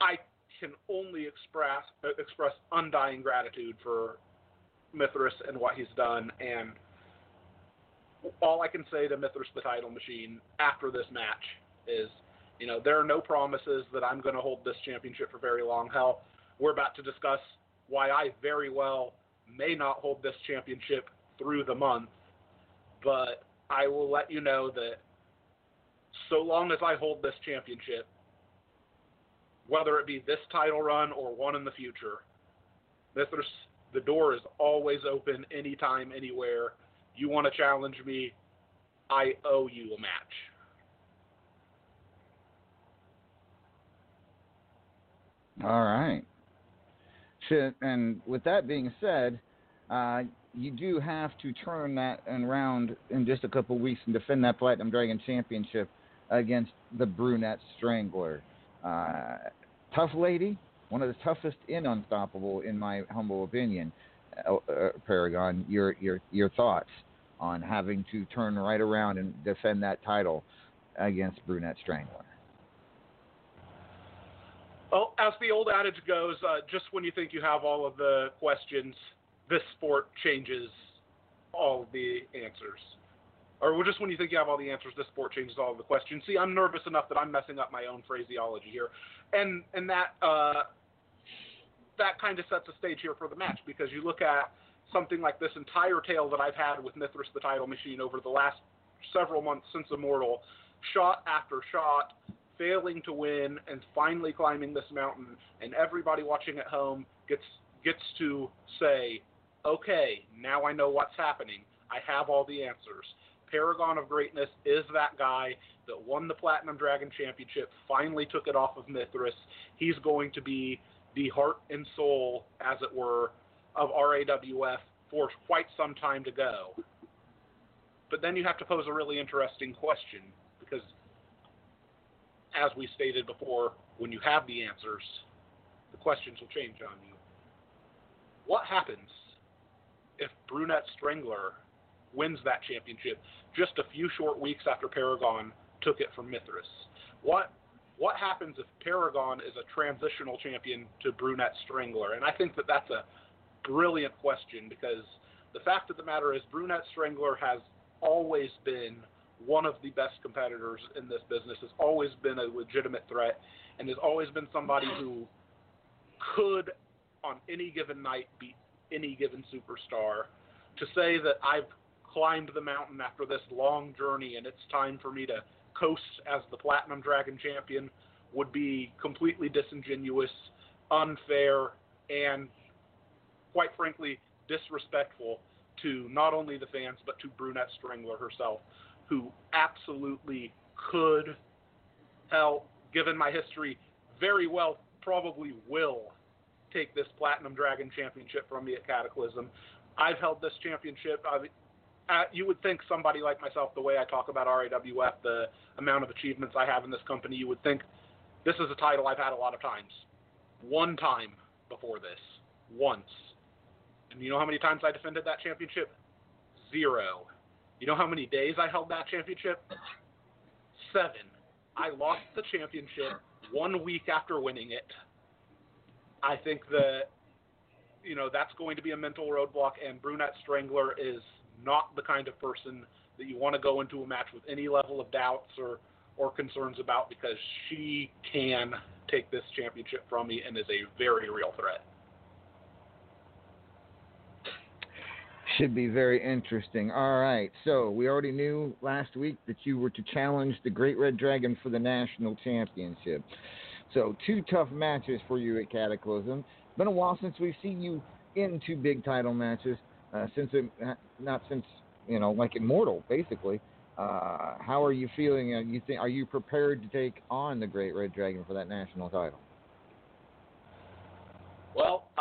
Speaker 4: I can only express express undying gratitude for Mithras and what he's done and all I can say to Mithras the title machine after this match is, you know, there are no promises that I'm going to hold this championship for very long. Hell, we're about to discuss why I very well may not hold this championship through the month, but I will let you know that so long as I hold this championship, whether it be this title run or one in the future, Mithras, the door is always open anytime, anywhere. You want to challenge me, I owe you a match.
Speaker 1: All right. And with that being said, uh, you do have to turn that around in just a couple weeks and defend that Platinum Dragon Championship against the Brunette Strangler. Uh, tough lady, one of the toughest in Unstoppable, in my humble opinion. Uh, uh, Paragon, your your your thoughts on having to turn right around and defend that title against Brunette Strangler.
Speaker 4: Well, as the old adage goes, uh, just when you think you have all of the questions, this sport changes all of the answers. Or just when you think you have all the answers, this sport changes all of the questions. See, I'm nervous enough that I'm messing up my own phraseology here, and and that uh, that kind of sets the stage here for the match because you look at something like this entire tale that I've had with Mithras the title machine over the last several months since Immortal, shot after shot, failing to win and finally climbing this mountain, and everybody watching at home gets gets to say, okay, now I know what's happening. I have all the answers. Paragon of Greatness is that guy that won the Platinum Dragon Championship, finally took it off of Mithras. He's going to be the heart and soul, as it were, of RAWF for quite some time to go. But then you have to pose a really interesting question because, as we stated before, when you have the answers, the questions will change on you. What happens if Brunette Strangler wins that championship just a few short weeks after Paragon took it from Mithras? What what happens if Paragon is a transitional champion to Brunette Strangler? And I think that that's a brilliant question because the fact of the matter is Brunette Strangler has always been one of the best competitors in this business, has always been a legitimate threat, and has always been somebody who could, on any given night, beat any given superstar. To say that I've climbed the mountain after this long journey and it's time for me to coast as the Platinum Dragon champion would be completely disingenuous, unfair, and quite frankly disrespectful to not only the fans but to Brunette Strangler herself, who absolutely could, hell, given my history, very well probably will take this Platinum Dragon Championship from me at Cataclysm. I've held this championship. I've, uh, you would think somebody like myself, the way I talk about RAWF, the amount of achievements I have in this company, you would think this is a title I've had a lot of times. One time before this. Once. And you know how many times I defended that championship? Zero. You know how many days I held that championship? Seven. I lost the championship one week after winning it. I think that you know that's going to be a mental roadblock, and Brunette Strangler is not the kind of person that you want to go into a match with any level of doubts or or concerns about because she can take this championship from me and is a very real threat.
Speaker 1: Should be very interesting. All right. So we already knew last week that you were to challenge the Great Red Dragon for the national championship. So two tough matches for you at Cataclysm. Been a while since we've seen you in two big title matches. Uh, since it, not since you know like Immortal basically. Uh, how are you feeling? Uh, you think are you prepared to take on the Great Red Dragon for that national title?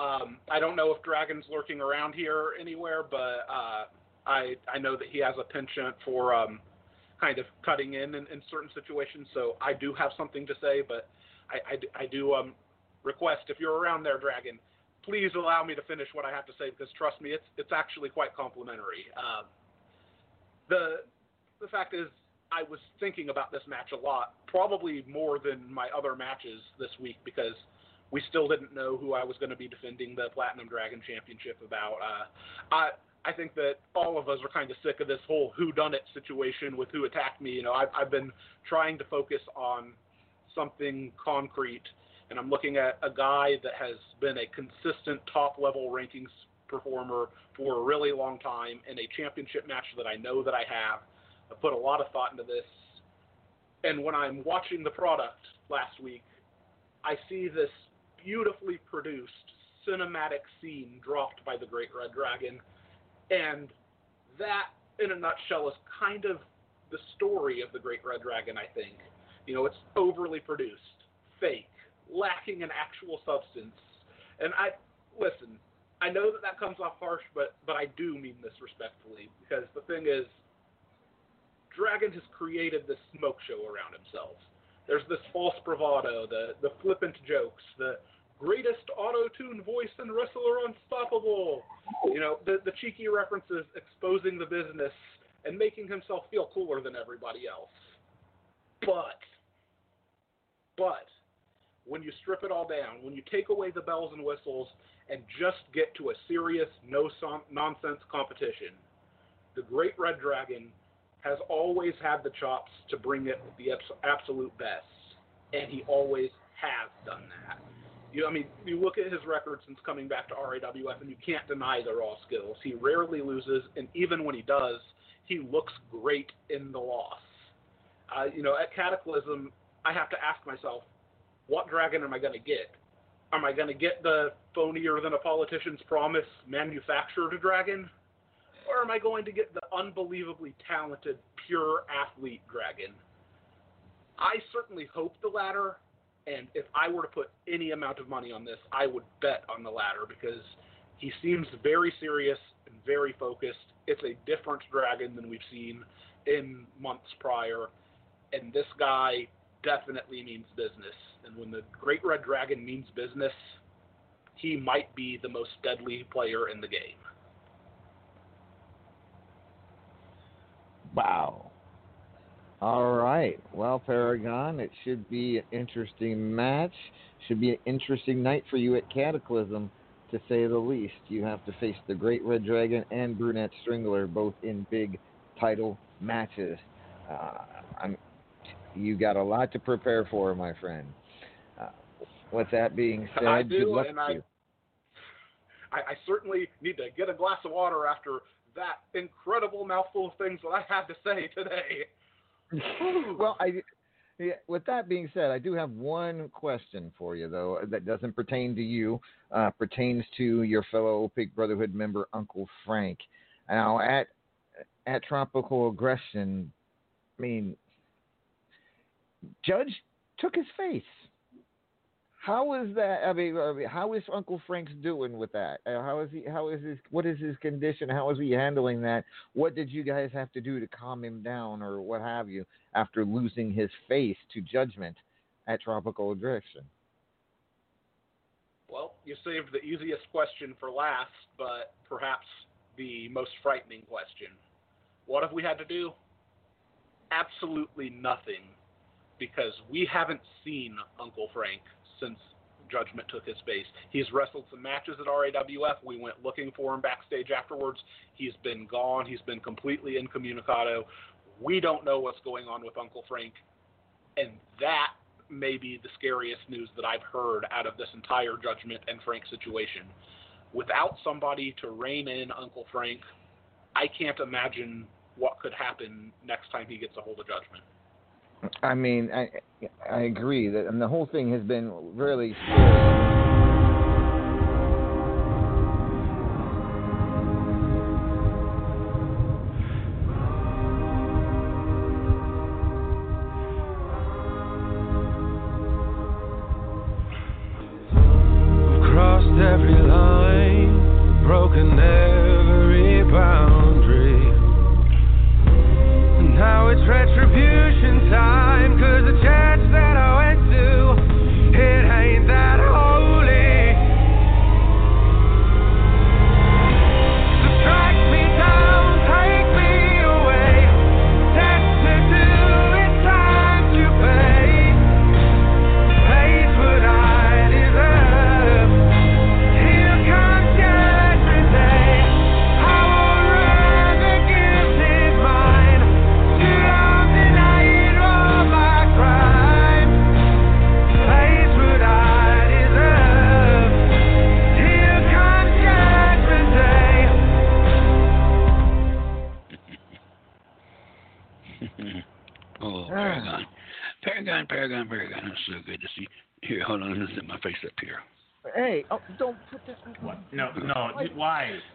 Speaker 4: Um, I don't know if Dragon's lurking around here anywhere, but uh, I I know that he has a penchant for um, kind of cutting in, in in certain situations. So I do have something to say, but I, I, I do um, request if you're around there, Dragon, please allow me to finish what I have to say because trust me, it's it's actually quite complimentary. Um, the the fact is, I was thinking about this match a lot, probably more than my other matches this week because we still didn't know who I was going to be defending the Platinum Dragon Championship about. Uh, I I think that all of us are kind of sick of this whole who done it situation with who attacked me. You know, I've I've been trying to focus on something concrete, and I'm looking at a guy that has been a consistent top level rankings performer for a really long time in a championship match that I know that I have. I put a lot of thought into this, and when I'm watching the product last week, I see this beautifully produced cinematic scene dropped by the Great Red Dragon, and that, in a nutshell, is kind of the story of the Great Red Dragon. I think, you know, it's overly produced, fake, lacking in actual substance, and I listen. I know that that comes off harsh, but but I do mean this respectfully because the thing is, Dragon has created this smoke show around himself. There's this false bravado, the the flippant jokes, the greatest auto tune voice and wrestler unstoppable. You know, the, the cheeky references exposing the business and making himself feel cooler than everybody else. But, but, when you strip it all down, when you take away the bells and whistles and just get to a serious, no nonsense competition, the Great Red Dragon has always had the chops to bring it the absolute best, and he always has done that. You, I mean, you look at his record since coming back to RAWF, and you can't deny the raw skills. He rarely loses, and even when he does, he looks great in the loss. Uh, you know, at Cataclysm, I have to ask myself, what dragon am I going to get? Am I going to get the phonier than a politician's promise manufactured dragon? Or am I going to get the unbelievably talented, pure athlete dragon? I certainly hope the latter, and if I were to put any amount of money on this, I would bet on the latter because he seems very serious and very focused. It's a different dragon than we've seen in months prior, and this guy definitely means business. And when the Great Red Dragon means business, he might be the most deadly player in the game.
Speaker 1: Wow. All right. Well, Paragon, it should be an interesting match. Should be an interesting night for you at Cataclysm, to say the least. You have to face the Great Red Dragon and Brunette Strangler, both in big title matches. Uh, I'm, you got a lot to prepare for, my friend. Uh, with that being said,
Speaker 4: I do, and I,
Speaker 1: you.
Speaker 4: I, I certainly need to get a glass of water after that incredible mouthful of things that I had to say today.
Speaker 1: Well, I, yeah, with that being said, I do have one question for you, though, that doesn't pertain to you, uh, pertains to your fellow Pig Brotherhood member, Uncle Frank. Now, at at Tropical Aggression, I mean, Judge took his face. How is that? I mean, I mean, how is Uncle Frank's doing with that? Uh, how is he? How is his? What is his condition? How is he handling that? What did you guys have to do to calm him down, or what have you, after losing his face to judgment at Tropical Aggression?
Speaker 4: Well, you saved the easiest question for last, but perhaps the most frightening question. What have we had to do? Absolutely nothing, because we haven't seen Uncle Frank since Judgment took his space. He's wrestled some matches at RAWF. We went looking for him backstage afterwards. He's been gone. He's been completely incommunicado. We don't know what's going on with Uncle Frank, and that may be the scariest news that I've heard out of this entire Judgment and Frank situation. Without somebody to rein in Uncle Frank, I can't imagine what could happen next time he gets a hold of Judgment.
Speaker 1: I mean, I I agree that, and the whole thing has been really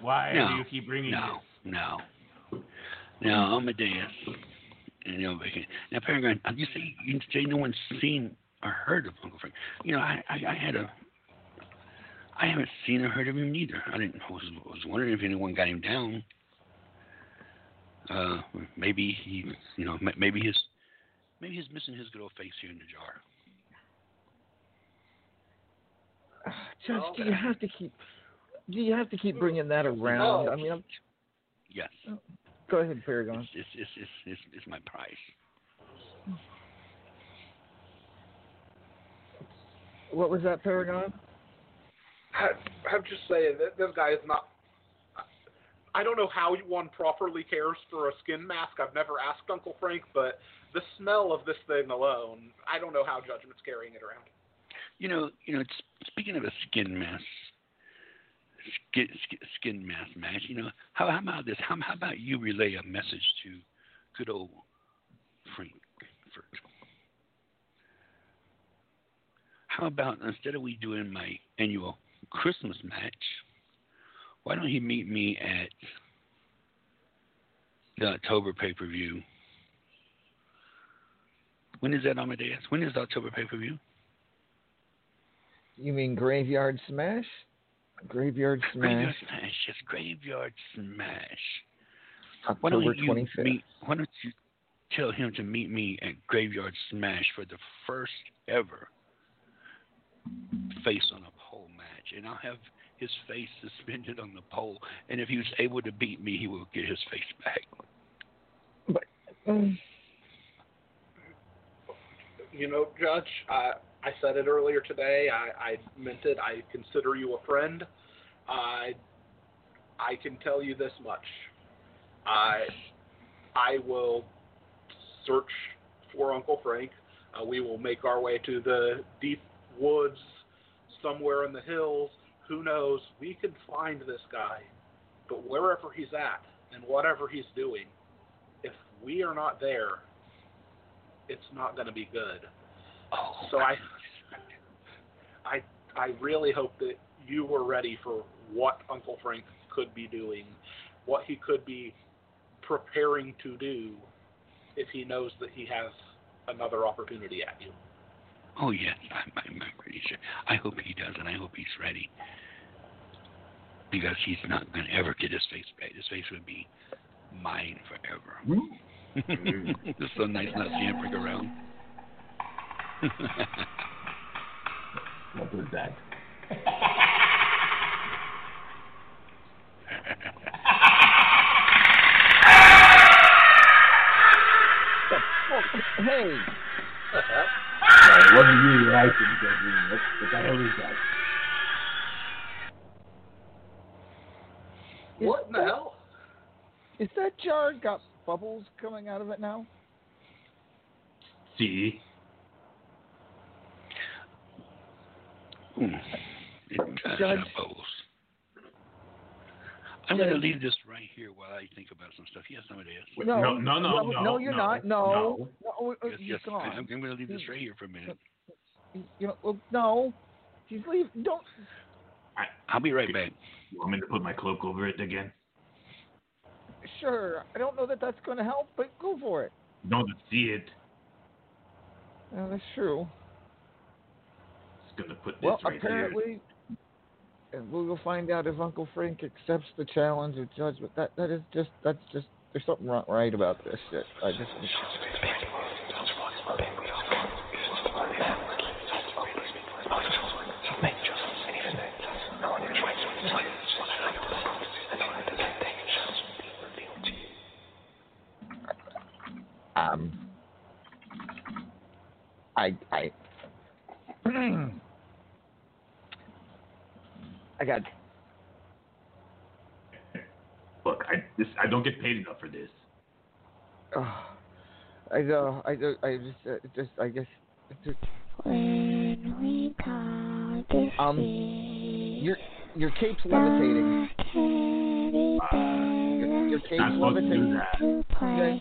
Speaker 2: Why? Why
Speaker 5: No,
Speaker 2: do you keep bringing
Speaker 5: No,
Speaker 2: this?
Speaker 5: no. Now, Amadeus. And, you know, now, Paragon, you say, you say no one's seen or heard of Uncle Frank. You know, I, I, I had a. I haven't seen or heard of him neither. I didn't. Was, was wondering if anyone got him down. Uh, maybe he, you know, maybe his, maybe he's missing his good old face here in the jar.
Speaker 1: Judge, do you have to keep? Do you have to keep bringing that around? I mean, I'm,
Speaker 5: Yes, oh,
Speaker 1: go ahead, Paragon.
Speaker 5: it's it's it's it's, it's, it's my price.
Speaker 1: What was that, Paragon?
Speaker 4: I, I'm just saying that this guy is not. I don't know how one properly cares for a skin mask. I've never asked Uncle Frank, but the smell of this thing alone, I don't know how Judgment's carrying it around.
Speaker 5: You know, you know. it's- Speaking of a skin mask, skin, skin, match. You know, how, how about this? How, how about you relay a message to good old Frank? First? How about instead of we doing my annual Christmas match, why don't he meet me at the October pay per view? When is that, Amadeus? When is the October pay per view?
Speaker 1: You mean Graveyard Smash? Graveyard Smash,
Speaker 5: Graveyard Smash, yes, Graveyard Smash. Why don't
Speaker 1: October
Speaker 5: you
Speaker 1: twenty fifth.
Speaker 5: meet? Why don't you tell him to meet me at Graveyard Smash for the first ever face on a pole match, and I'll have his face suspended on the pole. And if he was able to beat me, he will get his face back.
Speaker 1: Mm.
Speaker 4: You know, Judge, I I said it earlier today. I, I meant it. I consider you a friend. I I can tell you this much. I I will search for Uncle Frank. Uh, we will make our way to the deep woods, somewhere in the hills. Who knows? We can find this guy. But wherever he's at and whatever he's doing, if we are not there, it's not going to be good.
Speaker 5: Oh,
Speaker 4: So I, I, I really hope that you were ready for what Uncle Frank could be doing, what he could be preparing to do if he knows that he has another opportunity at you.
Speaker 5: Oh yes, I'm, I'm I'm pretty sure. I hope he does, and I hope he's ready. Because he's not going to ever get his face back. His face would be mine forever. it's so nice not seeing Brick around.
Speaker 2: What was that? (laughs)
Speaker 1: Hey,
Speaker 2: it wasn't you. I shouldn't say green. What, what the hell is that?
Speaker 4: What in the hell?
Speaker 1: Is that jar got bubbles coming out of it now?
Speaker 2: See?
Speaker 5: Hmm. It does
Speaker 1: Judge.
Speaker 5: have. I'm going to leave this right here while I think about some stuff. Yes, I'm it is.
Speaker 2: Wait, no, no, no, no,
Speaker 1: no, you're
Speaker 2: no,
Speaker 1: not. No,
Speaker 2: no.
Speaker 1: no, uh,
Speaker 5: Yes, yes.
Speaker 1: gone.
Speaker 5: I'm, I'm going to leave this right here for a minute.
Speaker 1: You know, well, no, he's leaving. Don't.
Speaker 5: I'll be right back.
Speaker 2: You want me to put my cloak over it again?
Speaker 1: Sure, I don't know that that's going to help, but go for it.
Speaker 2: You don't see it.
Speaker 1: Yeah, that's true.
Speaker 2: Just gonna put this
Speaker 1: Well,
Speaker 2: right here.
Speaker 1: apparently, and we'll find out if Uncle Frank accepts the challenge or judgment. That that is just that's just there's something wrong, right about this shit. I just um I I (clears throat) I got
Speaker 2: Look, I this I don't get paid enough for this.
Speaker 1: uh, I know I do I just uh, just I guess just,
Speaker 6: When we call this
Speaker 1: um your your cape's levitating. Your, your cape's
Speaker 2: Not supposed to do
Speaker 1: levitating.
Speaker 2: that.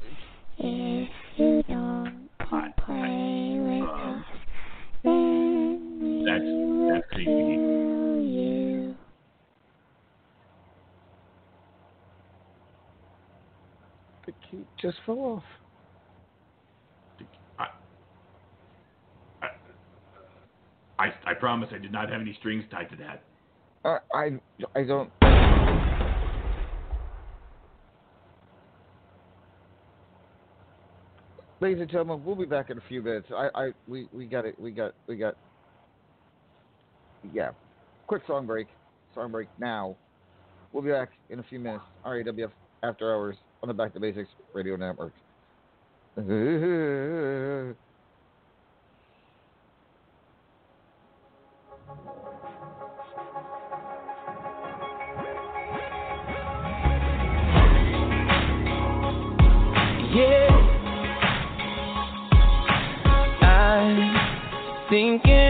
Speaker 6: if you don't play with us.
Speaker 2: That's that's creepy.
Speaker 6: kill you.
Speaker 1: Cape just fell off.
Speaker 2: I I promise I did not have any strings tied to that.
Speaker 1: Uh, I I don't. Ladies and gentlemen, we'll be back in a few minutes. I, I we, we got it. We got we got. Yeah, quick song break. Song break now. We'll be back in a few minutes. RAWF After Hours on the Back to Basics Radio Network.
Speaker 7: Yeah. I'm thinking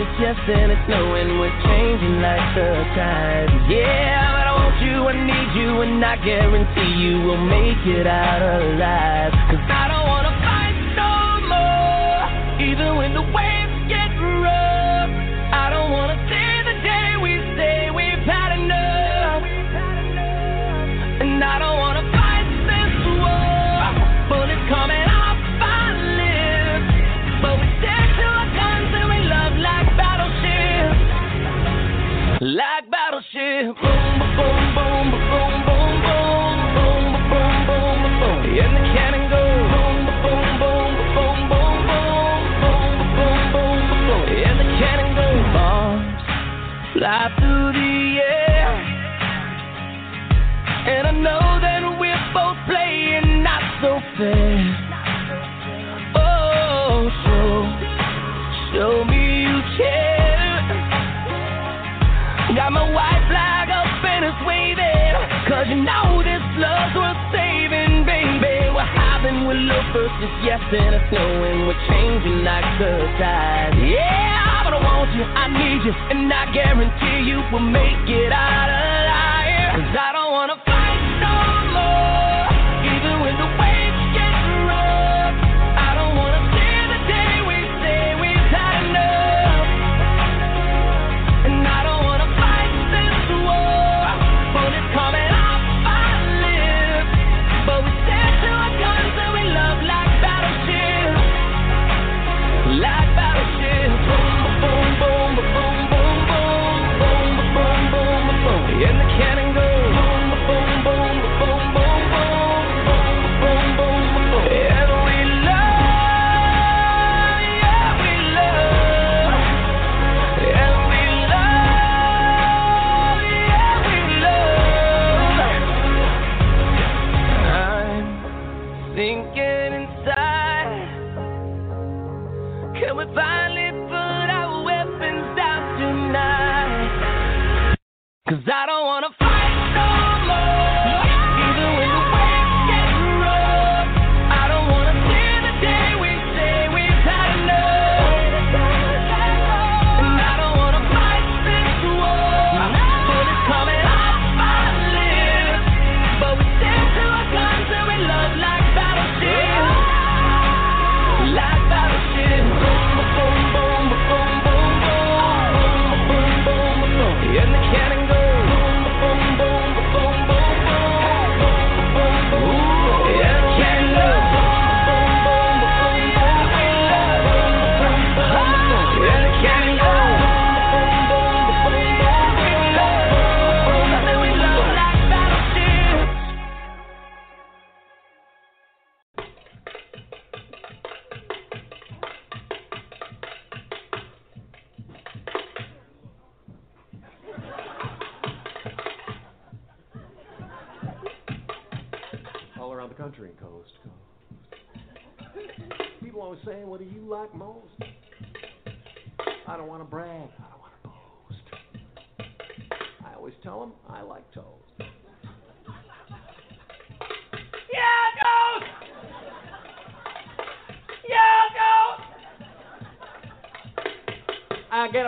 Speaker 7: is yes, and it's knowing we're changing like the tide. Yeah, but I want you, I need you, and I guarantee you we'll make it out alive. Cause I don't wanna fight no more, even when the waves you know this love's worth saving, baby. What happened with love is yes, and it's knowing we're changing like the tide. Yeah, but I want you, I need you, and I guarantee you we'll make it out alive.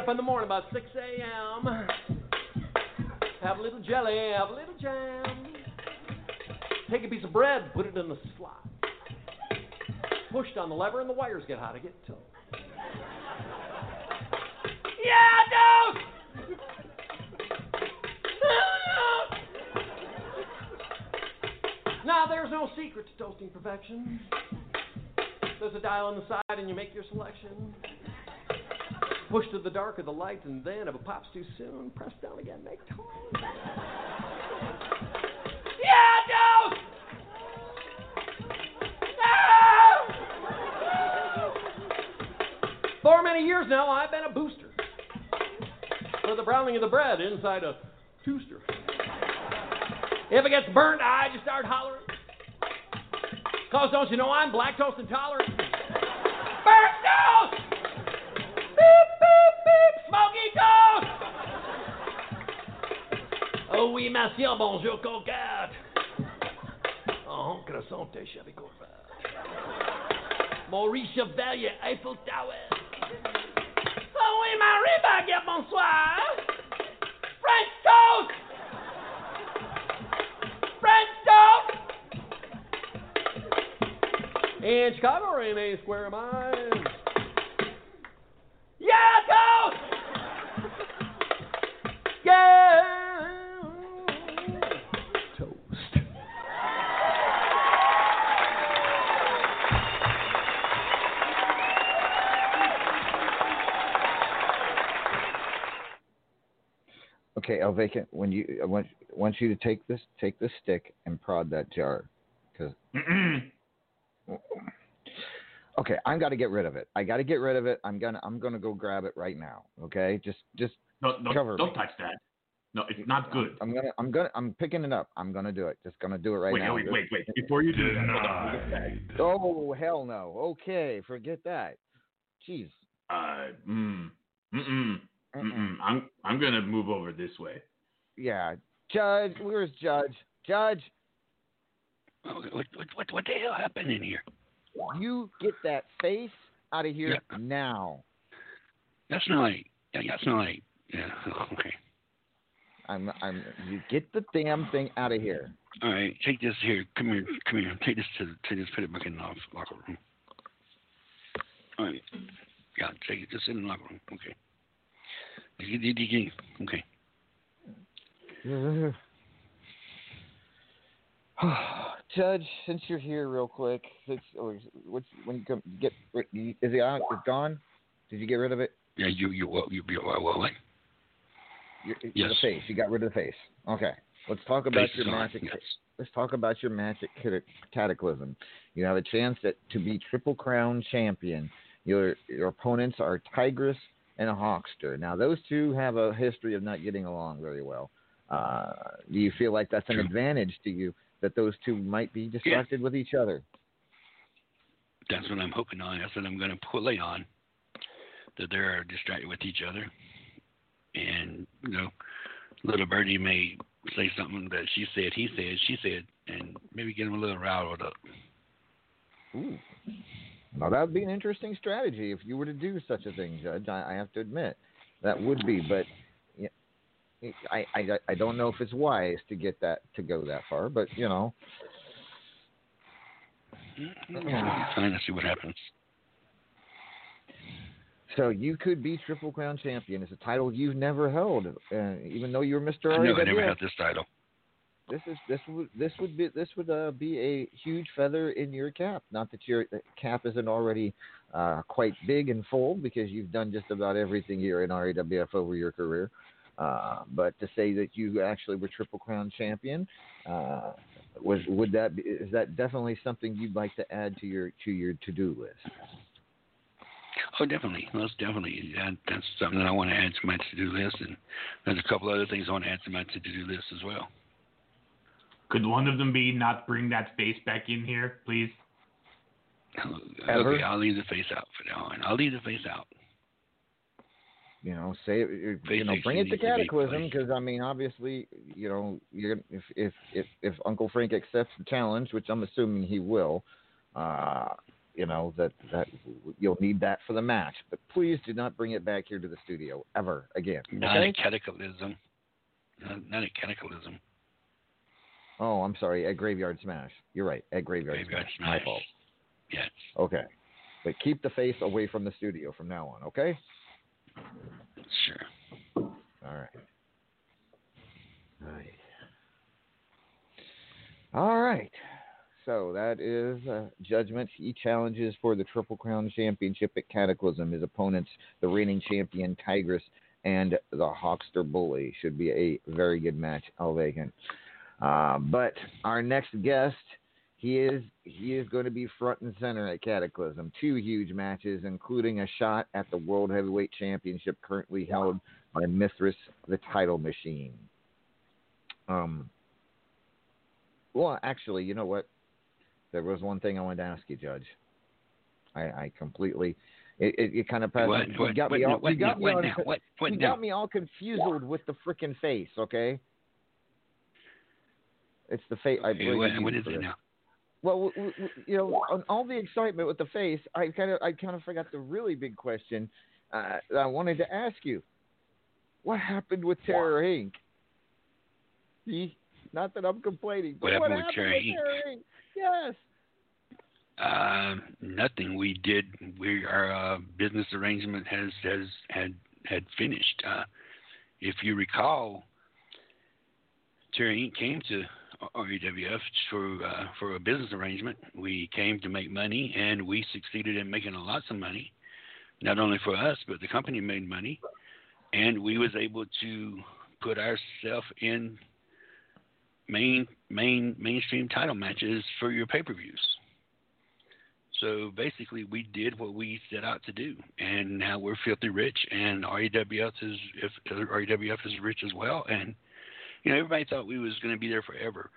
Speaker 8: Up in the morning about 6 a.m. Have a little jelly, have a little jam. Take a piece of bread, put it in the slot. Push down the lever and the wires get hot. I get to
Speaker 7: Yeah, ghost!
Speaker 8: Now, there's no secret to toasting perfection. There's a dial on the side, and you make your selection. Push to the dark of the light, and then if it pops too soon, press down again, make toast.
Speaker 7: Yeah, ghost!
Speaker 8: For many years now, I've been a booster for the browning of the bread inside a toaster. If it gets burnt, I just start hollering. Cause don't you know I'm lactose intolerant?
Speaker 7: Burnt toast! Smoky toast!
Speaker 8: Oh oui, monsieur, oh, bonjour, coquette. Oh, croissante, chevy Corvette. Maurice Chevalier, Eiffel Tower.
Speaker 7: Oh oui, Marie Baguette, bonsoir! French toast! French toast!
Speaker 8: In Chicago, Rene Square Mine.
Speaker 7: Yeah,
Speaker 8: Yeah! Toast.
Speaker 1: Okay, El Vacant, when you I want want you to take this take this stick and prod that jar, because okay, I'm got to get rid of it. I got to get rid of it. I'm gonna I'm gonna go grab it right now. Okay, just just
Speaker 2: No, no,
Speaker 1: cover
Speaker 2: don't
Speaker 1: me.
Speaker 2: touch that. No, it's not good.
Speaker 1: I'm gonna I'm gonna I'm picking it up. I'm gonna do it. Just gonna do it right
Speaker 2: wait,
Speaker 1: now.
Speaker 2: wait, wait, wait. Before you do that, hold on. Look at that.
Speaker 1: Oh hell no. Okay, forget that. Jeez.
Speaker 2: Uh, mm, mm-mm, mm-mm. I'm I'm gonna move over this way.
Speaker 1: Yeah, Judge. Where's Judge? Judge,
Speaker 5: What, what, what, what the hell happened in here?
Speaker 1: You get that face out of here
Speaker 5: Yeah.
Speaker 1: now.
Speaker 5: That's not like, yeah, that's not like, yeah, oh, okay.
Speaker 1: I'm I'm. You get the damn thing out of here.
Speaker 5: All right, take this here. Come here, come here. Take this to, take this, put it back in the locker room. All right. Yeah, take it. Just in the locker room. Okay. Okay. (sighs)
Speaker 1: Judge, since you're here, real quick, since, or is- what's when you come get is it? It's gone. Did you get rid of it?
Speaker 5: Yeah, you, you, well, you, you, well, well, like,
Speaker 1: Your,
Speaker 5: Yes.
Speaker 1: The face. You got rid of the face. Okay. Let's talk about
Speaker 5: face
Speaker 1: your
Speaker 5: is
Speaker 1: magic.
Speaker 5: yes.
Speaker 1: Let's talk about your magic cata- cataclysm. You have a chance that, to be triple crown champion. Your your opponents are Tigress and a Hawkster. Now those two have a history of not getting along very well. Uh, do you feel like that's an
Speaker 5: True.
Speaker 1: advantage to you that those two might be distracted with each other?
Speaker 5: That's what I'm hoping on. That's what I'm going to play on. That they're distracted with each other. And, you know, little birdie may say something that she said, he said, she said, and maybe get them a little riled up.
Speaker 1: Ooh. Now that would be an interesting strategy if you were to do such a thing, Judge. I, I have to admit that would be, but yeah, I, I I don't know if it's wise to get that to go that far. But you know,
Speaker 5: Fine, let's see what happens.
Speaker 1: so you could be Triple Crown champion. It's a title you've never held, uh, even though you're Mister
Speaker 5: know I never had this title.
Speaker 1: This is this would this would be this would uh, be a huge feather in your cap. Not that your cap isn't already uh, quite big and full because you've done just about everything here in RAWF over your career. Uh, but to say that you actually were Triple Crown champion, uh, was would that be, is that definitely something you'd like to add to your to your to do list?
Speaker 5: Oh, definitely. Most definitely. That, that's something that I want to add to my to-do list, and there's a couple other things I want to add to my to-do list as well.
Speaker 2: Could one of them be not bring that face back in here, please?
Speaker 1: Ever?
Speaker 5: Okay, I'll leave the face out for now and I'll leave the face out.
Speaker 1: You know, say it. You know, bring it to
Speaker 5: to
Speaker 1: Cataclysm because I mean, obviously, you know, you're if if if if Uncle Frank accepts the challenge, which I'm assuming he will, uh, you know that that you'll need that for the match. But please do not bring it back here to the studio ever again.
Speaker 5: Not
Speaker 1: okay?
Speaker 5: a cataclysm. Not, not a cataclysm.
Speaker 1: Oh, I'm sorry. At Graveyard Smash. You're right. At Graveyard,
Speaker 5: Graveyard
Speaker 1: Smash. My fault.
Speaker 5: Yes.
Speaker 1: Okay. But keep the face away from the studio from now on. Okay.
Speaker 5: Sure.
Speaker 1: All right. Right. All right. So that is uh, Judgment. He challenges for the Triple Crown Championship at Cataclysm. His opponents, the reigning champion Tigress and the Hawkster Bully. Should be a very good match, El Vacant. Uh, but our next guest, he is he is going to be front and center at Cataclysm. Two huge matches, including a shot at the World Heavyweight Championship currently held by Mithras, the title machine. Um. Well, actually, you know what? There was one thing I wanted to ask you, Judge. I, I completely. It, it, it kind of passed.
Speaker 5: What- what-
Speaker 1: got
Speaker 5: what
Speaker 1: me all.
Speaker 5: what
Speaker 1: got me
Speaker 5: what
Speaker 1: all.
Speaker 5: now? What- (laughs) what
Speaker 1: you
Speaker 5: now?
Speaker 1: got me all confused with the freaking face. Okay. It's the face. I believe
Speaker 5: what, what is it now?
Speaker 1: Well, w- w- you know, on all the excitement with the face, I kind of, I kind of forgot the really big question uh, that I wanted to ask you. What happened with Terror Inc? See, not that I'm complaining, but
Speaker 5: What
Speaker 1: what,
Speaker 5: happened with Terror Inc?
Speaker 1: Terror Inc? Yes.
Speaker 5: Um, nothing. We did. We our uh, business arrangement has has had had finished. Uh, if you recall, Terror Inc. came to RAWF for uh, for a business arrangement. We came to make money, and we succeeded in making lots of money. Not only for us, but the company made money, and we was able to put ourselves in main main mainstream title matches for your pay per views. So basically, we did what we set out to do, and now we're filthy rich, and RAWF is if RAWF is rich as well. And you know, everybody thought we was going to be there forever.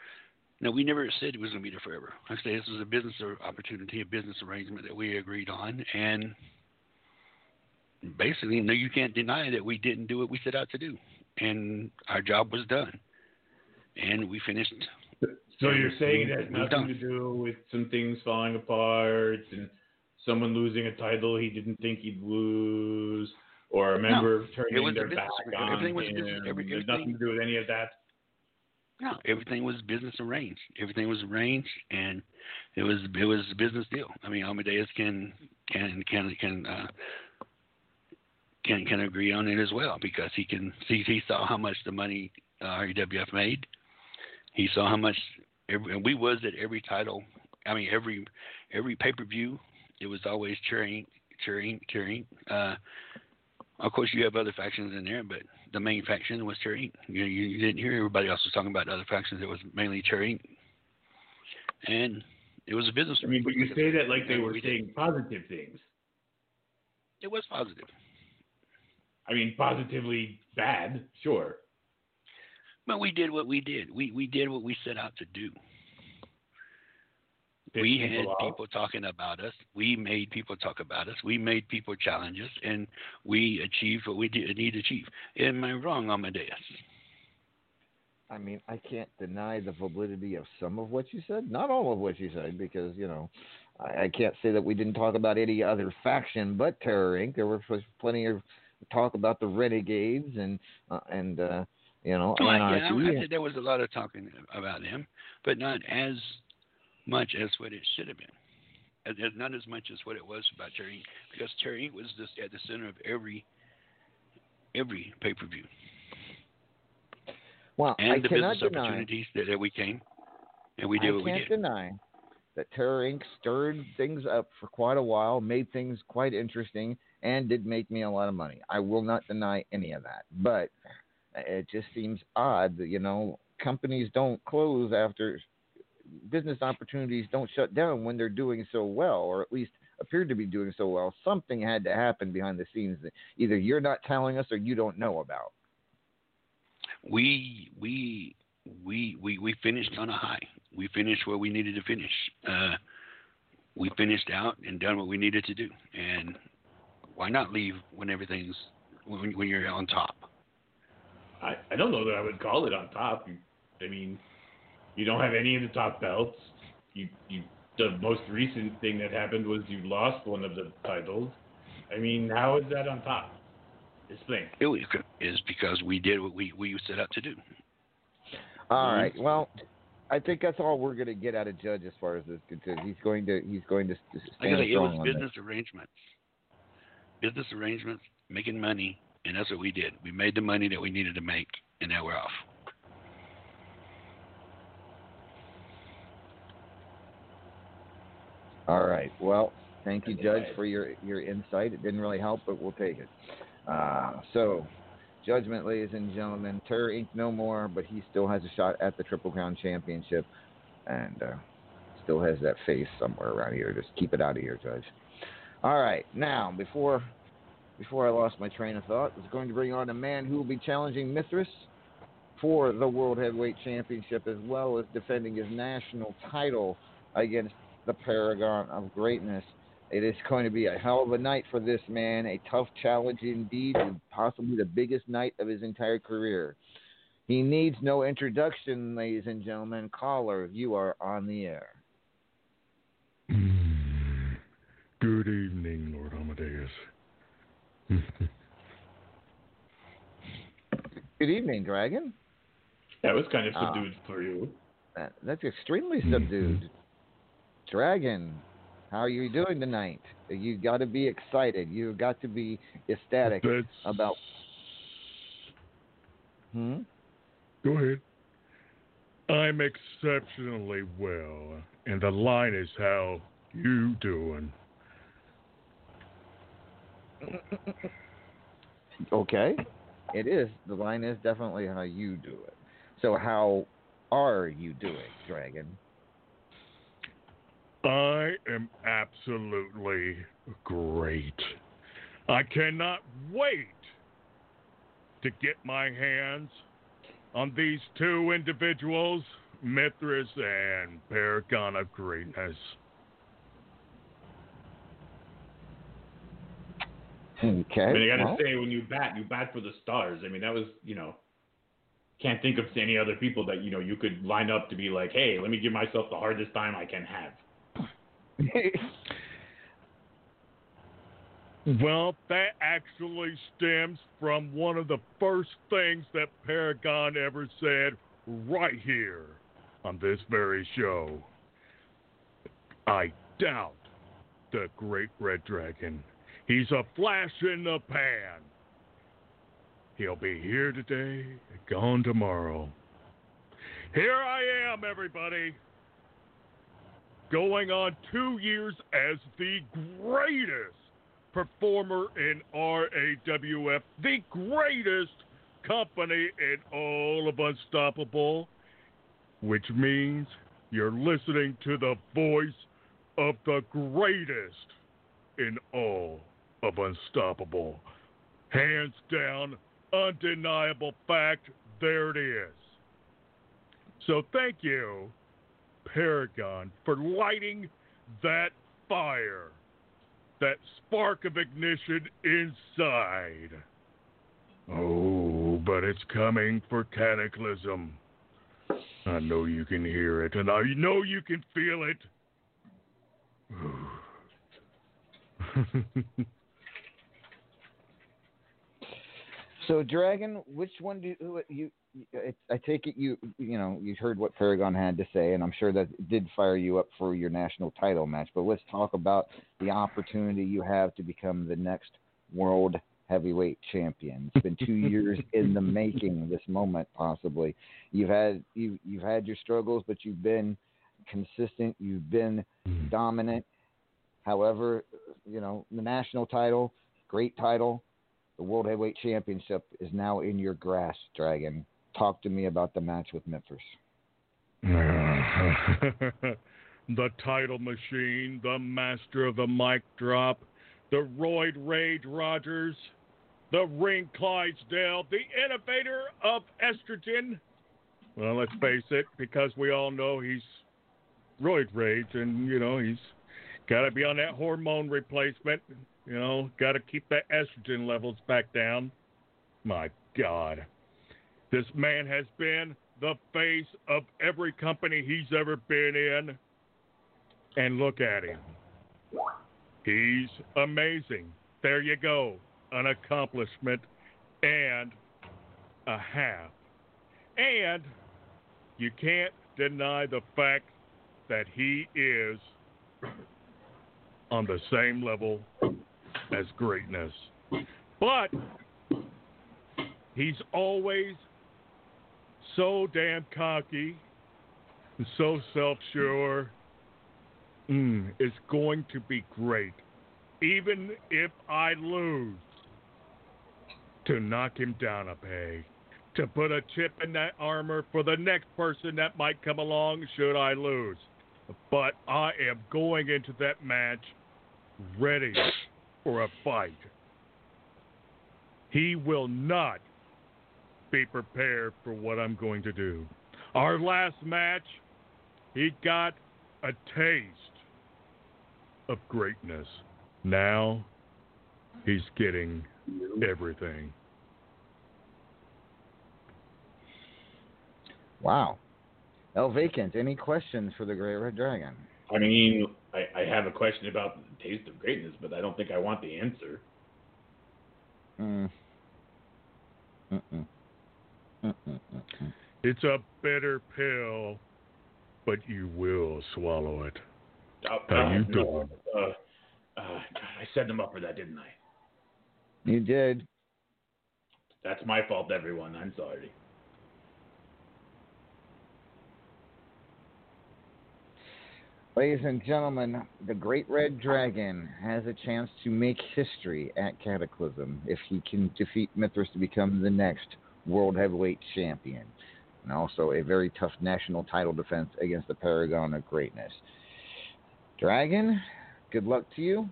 Speaker 5: No, we never said it was going to be there forever. Like I say this was a business opportunity, a business arrangement that we agreed on, and basically, no, you can't deny that we didn't do what we set out to do, and our job was done, and we finished.
Speaker 2: So you're saying it has nothing to do with some things falling apart and someone losing a title he didn't think he'd lose, or a member
Speaker 5: it
Speaker 2: turning
Speaker 5: was a
Speaker 2: their
Speaker 5: business-
Speaker 2: back on
Speaker 5: everything was
Speaker 2: him.
Speaker 5: business- every-
Speaker 2: There's nothing to do with any of that.
Speaker 5: No, everything was business arranged. Everything was arranged, and it was it was a business deal. I mean, Amadeus can can can can uh, can can agree on it as well because he can see he saw how much the money uh, RAWF made. He saw how much every, and we was at every title. I mean, every every pay per view. It was always cheering, cheering, cheering. Uh, of course, you have other factions in there, but the main faction was Terror. You, you, you didn't hear everybody else was talking about other factions. It was mainly Terror, and it was a business.
Speaker 2: I mean, but you say that like they were saying positive things.
Speaker 5: It was positive.
Speaker 2: I mean, positively bad, sure.
Speaker 5: But we did what we did. We we did what we set out to do.
Speaker 2: Piss
Speaker 5: we had
Speaker 2: people
Speaker 5: people talking about us. We made people talk about us. We made people challenge us, and we achieved what we did need to achieve. Am I wrong, Amadeus?
Speaker 1: I mean, I can't deny the validity of some of what you said, not all of what you said, because you know, I, I can't say that we didn't talk about any other faction but Terror Inc. There was plenty of talk about the Renegades and uh, and uh, you know,
Speaker 5: Oh, yeah,
Speaker 1: Anarchy.
Speaker 5: I said there was a lot of talking about them, but not as much as what it should have been. And- and Not as much as what it was about Terror, Inc., because Terror Inc. was just at the center of every every pay per view
Speaker 1: well,
Speaker 5: and
Speaker 1: I
Speaker 5: the
Speaker 1: cannot
Speaker 5: business
Speaker 1: deny.
Speaker 5: opportunities that, that we came and we did
Speaker 1: I
Speaker 5: what we did.
Speaker 1: I can't deny that Terror Inc. stirred things up for quite a while, made things quite interesting, and did make me a lot of money. I will not deny any of that. But it just seems odd that, you know, companies don't close after business opportunities don't shut down when they're doing so well, or at least appeared to be doing so well. Something had to happen behind the scenes that either you're not telling us or you don't know about.
Speaker 5: we we we we we finished on a high. We finished where we needed to finish. Uh, we finished out and done what we needed to do. And why not leave when everything's when, when you're on top?
Speaker 2: I, I don't know that I would call it on top. I mean, you don't have any of the top belts. You you the most recent thing that happened was you lost one of the titles. I mean, how is that on top? Explain.
Speaker 5: It was- because we did what we we set out to do.
Speaker 1: All mm-hmm. right. Well, I think that's all we're going to get out of Judge as far as this is concerned. He's going to he's going to s-
Speaker 5: Like I
Speaker 1: stand
Speaker 5: say, it was
Speaker 1: on this.
Speaker 5: business arrangements. Business arrangements, making money, and that's what we did. We made the money that we needed to make, and now we're off.
Speaker 1: All right. Well, thank you, Judge, for your your insight. It didn't really help, but we'll take it. Uh, so, judgment, ladies and gentlemen. Terror Inc. no more, but he still has a shot at the Triple Crown Championship, and uh, still has that face somewhere around here. Just keep it out of here, Judge. All right. Now, before before I lost my train of thought, I was going to bring on a man who will be challenging Mithras for the World Heavyweight Championship as well as defending his national title against the Paragon of Greatness. It is going to be a hell of a night for this man, a tough challenge indeed, and possibly the biggest night of his entire career. He needs no introduction, ladies and gentlemen. Caller, you are on the air. (clears throat)
Speaker 9: Good evening, Lord Amadeus. (laughs)
Speaker 1: Good evening, Dragon.
Speaker 2: That was kind of
Speaker 1: Ah.
Speaker 2: subdued for you.
Speaker 1: That, that's extremely subdued. Dragon, how are you doing tonight? You got to be excited. You got to be ecstatic
Speaker 9: That's-
Speaker 1: about. Hmm.
Speaker 9: Go ahead. I'm exceptionally well, and the line is how you doing?
Speaker 1: Okay, it is. The line is definitely how you do it. So how are you doing, Dragon?
Speaker 9: I am absolutely great. I cannot wait to get my hands on these two individuals, Mithras and Paragon of Greatness.
Speaker 1: Okay.
Speaker 2: I mean, I gotta
Speaker 1: well,
Speaker 2: say, when you bat, you bat for the stars. I mean, that was, you know, can't think of any other people that you know you could line up to be like, hey, let me give myself the hardest time I can have.
Speaker 9: Well, that actually stems from one of the first things that Paragon ever said right here on this very show. I doubt the great red dragon. He's a flash in the pan. He'll be here today, and gone tomorrow. Here I am, everybody. Going on two years as the greatest performer in RAWF, the greatest company in all of Unstoppable, which means you're listening to the voice of the greatest in all of Unstoppable. Hands down, undeniable fact, there it is. So thank you, Paragon, for lighting that fire, that spark of ignition inside. Oh, but it's coming for Cataclysm. I know you can hear it, and I know you can feel it. (sighs)
Speaker 1: So, Dragon, which one do you, you? I, take it you you know you heard what Paragon had to say, and I'm sure that did fire you up for your national title match. But let's talk about the opportunity you have to become the next world heavyweight champion. It's been two (laughs) years in the making. This moment, possibly. You've had you you've had your struggles, but you've been consistent. You've been hmm. dominant. However, you know the national title, great title. The World Heavyweight Championship is now in your grasp, Dragon. Talk to me about the match with Mithras. (laughs)
Speaker 9: the title machine, the master of the mic drop, the Royd Rage Rogers, the Ring Clydesdale, the innovator of estrogen, Well, let's face it, because we all know he's roid rage, and you know he's got to be on that hormone replacement. You know, got to keep that estrogen levels back down. My God, this man has been the face of every company he's ever been in, and look at him. He's amazing. There you go, an accomplishment and a half. And you can't deny the fact that he is on the same level as greatness. But he's always so damn cocky and so self sure. Mm, it's going to be great. Even if I lose, to knock him down a peg to put a chip in that armor for the next person that might come along should I lose. But I am going into that match ready for a fight. He will not be prepared for what I'm going to do. Our last match, he got a taste of greatness. Now he's getting everything.
Speaker 1: Wow. El Vacant, any questions for the Great Red Dragon?
Speaker 2: I mean, I, I have a question about the taste of greatness, but I don't think I want the answer.
Speaker 1: Mm. Mm-mm.
Speaker 9: It's a bitter pill, but you will swallow it.
Speaker 2: Uh,
Speaker 9: How you
Speaker 2: uh,
Speaker 9: doing?
Speaker 2: no, uh, uh, God, I set them up for that, didn't I?
Speaker 1: You did.
Speaker 2: That's my fault, everyone. I'm sorry.
Speaker 1: Ladies and gentlemen, the Great Red Dragon has a chance to make history at Cataclysm if he can defeat Mithras to become the next World Heavyweight Champion. And also a very tough national title defense against the Paragon of Greatness. Dragon, good luck to you.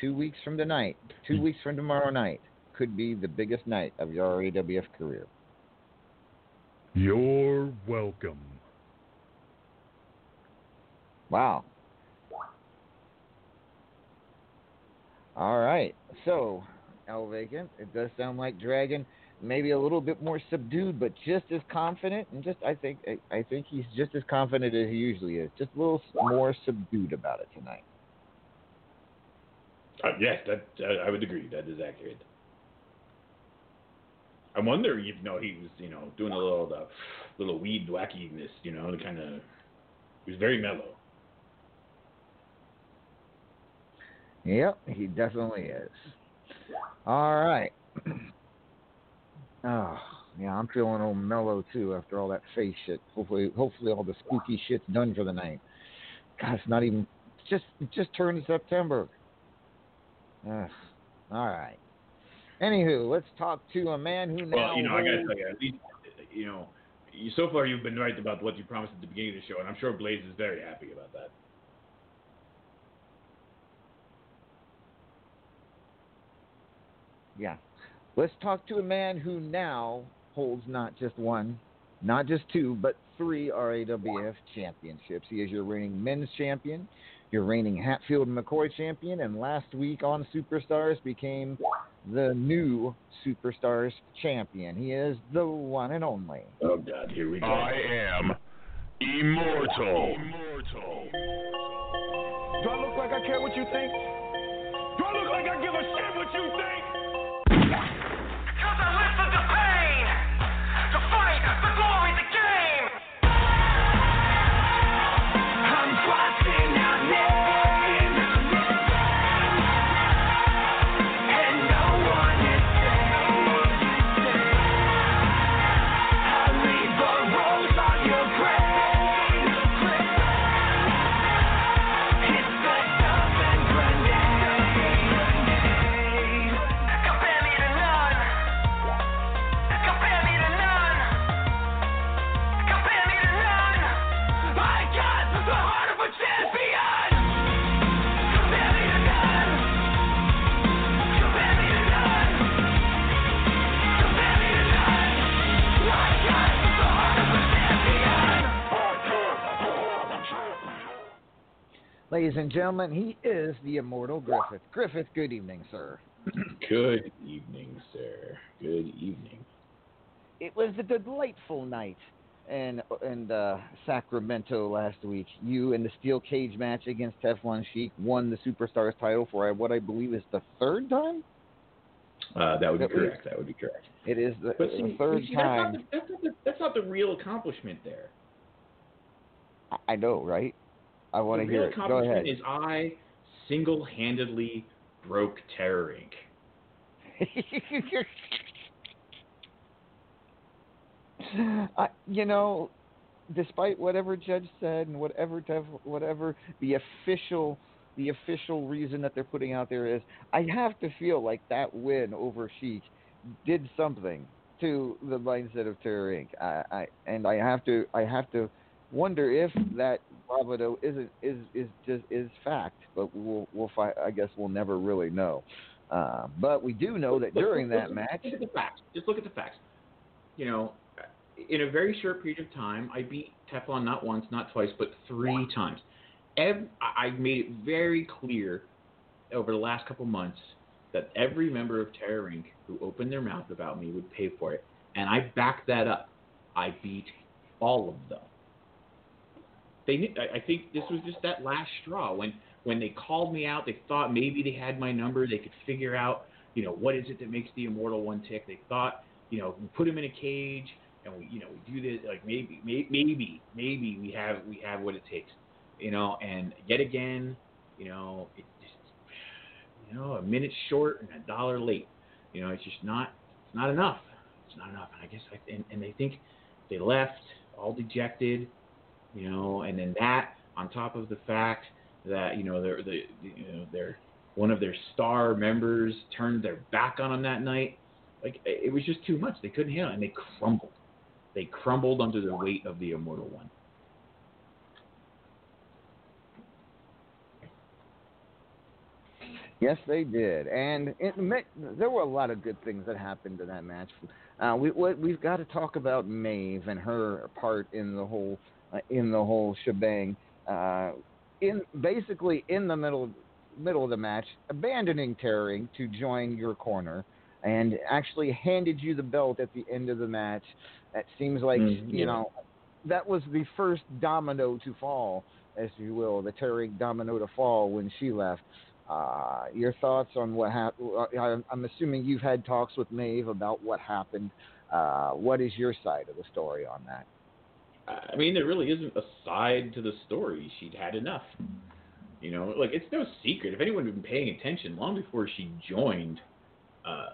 Speaker 1: Two weeks from tonight, two weeks from tomorrow night, could be the biggest night of your RAWF career.
Speaker 9: You're welcome.
Speaker 1: Wow. All right. So, El Vacant, it does sound like Dragon, maybe a little bit more subdued, but just as confident. And just, I think, I, I think he's just as confident as he usually is. Just a little more subdued about it tonight.
Speaker 2: Uh, yes, that uh, I would agree. That is accurate. I wonder if you know he was you know doing a little the little weed wackiness, you know, the kind of he was very mellow.
Speaker 1: Yep, he definitely is. All right. (clears throat) Oh, yeah, I'm feeling a little mellow too after all that face shit. Hopefully, hopefully all the spooky shit's done for the night. God, it's not even it's just it just turned September. Ugh. All right. Anywho, let's talk to a man who now.
Speaker 2: Well, you know, I gotta tell you, at least you know, you, so far you've been right about what you promised at the beginning of the show, and I'm sure Blaze is very happy about that.
Speaker 1: Yeah. Let's talk to a man who now holds not just one, not just two, but three RAWF championships. He is your reigning men's champion, your reigning Hatfield and McCoy champion, and last week on Superstars became the new Superstars champion. He is the one and only.
Speaker 2: Oh God, here we go.
Speaker 10: I am immortal. immortal.
Speaker 11: Do I look like I care what you think? Do I look like I give a shit what you think?
Speaker 1: Ladies and gentlemen, he is the immortal Griffith. Griffith, good evening, sir. (clears throat)
Speaker 2: Good evening, sir. Good evening.
Speaker 1: It was a delightful night in in uh, Sacramento last week. You in the steel cage match against Teflon Sheik won the Superstars title for what I believe is the third time.
Speaker 2: Uh, that would be
Speaker 1: At least.
Speaker 2: correct. That would be correct.
Speaker 1: It is the,
Speaker 2: But
Speaker 1: the third
Speaker 2: see, that's
Speaker 1: time.
Speaker 2: not, the, that's, not the, that's not the real accomplishment there.
Speaker 1: I know, right? I want to hear it. Go ahead.
Speaker 2: is I single-handedly broke Terror Inc. (laughs)
Speaker 1: I, you know, despite whatever judge said and whatever Tev, whatever the official the official reason that they're putting out there is, I have to feel like that win over Sheik did something to the mindset of Terror Inc. I, I and I have to I have to wonder if that bravado isn't is is just is fact, but we'll we'll find. I guess we'll never really know. Uh, but we do know that
Speaker 2: Look-
Speaker 1: during
Speaker 2: look-
Speaker 1: that
Speaker 2: look-
Speaker 1: match,
Speaker 2: Look at the facts. Just look at the facts. You know, in a very short period of time, I beat Teflon not once, not twice, but three times. Ev- I I made it very clear over the last couple months that every member of Terror Inc. who opened their mouth about me would pay for it, and I backed that up. I beat all of them. They, I I think this was just that last straw when when they called me out. They thought maybe they had my number. They could figure out, you know, what is it that makes the immortal one tick. They thought, you know, we put him in a cage and we, you know, we do this. Like maybe, maybe, maybe, maybe we have we have what it takes, you know. And yet again, you know, it just, you know, a minute short and a dollar late. You know, it's just not it's not enough. It's not enough. And I guess, I, and, and they think they left all dejected, you know, and then that on top of the fact that you know they're the you know they're one of their star members turned their back on them that night. Like it was just too much. They couldn't handle it, and they crumbled. They crumbled under the weight of the immortal one.
Speaker 1: Yes, they did, and it, there were a lot of good things that happened in that match. Uh, we, we we've got to talk about Maeve and her part in the whole in the whole shebang. Uh, in basically in the middle middle of the match, abandoning Terror Inc to join your corner, and actually handed you the belt at the end of the match. That seems like
Speaker 2: Mhm,
Speaker 1: you know that was the first domino to fall, as you will, the Terror Inc domino to fall when she left. Uh, your thoughts on what happened? I'm assuming you've had talks with Maeve about what happened. Uh, what is your side of the story on that?
Speaker 2: I mean, there really isn't a side to the story. She'd had enough. You know, like it's no secret. If anyone had been paying attention long before she joined, uh,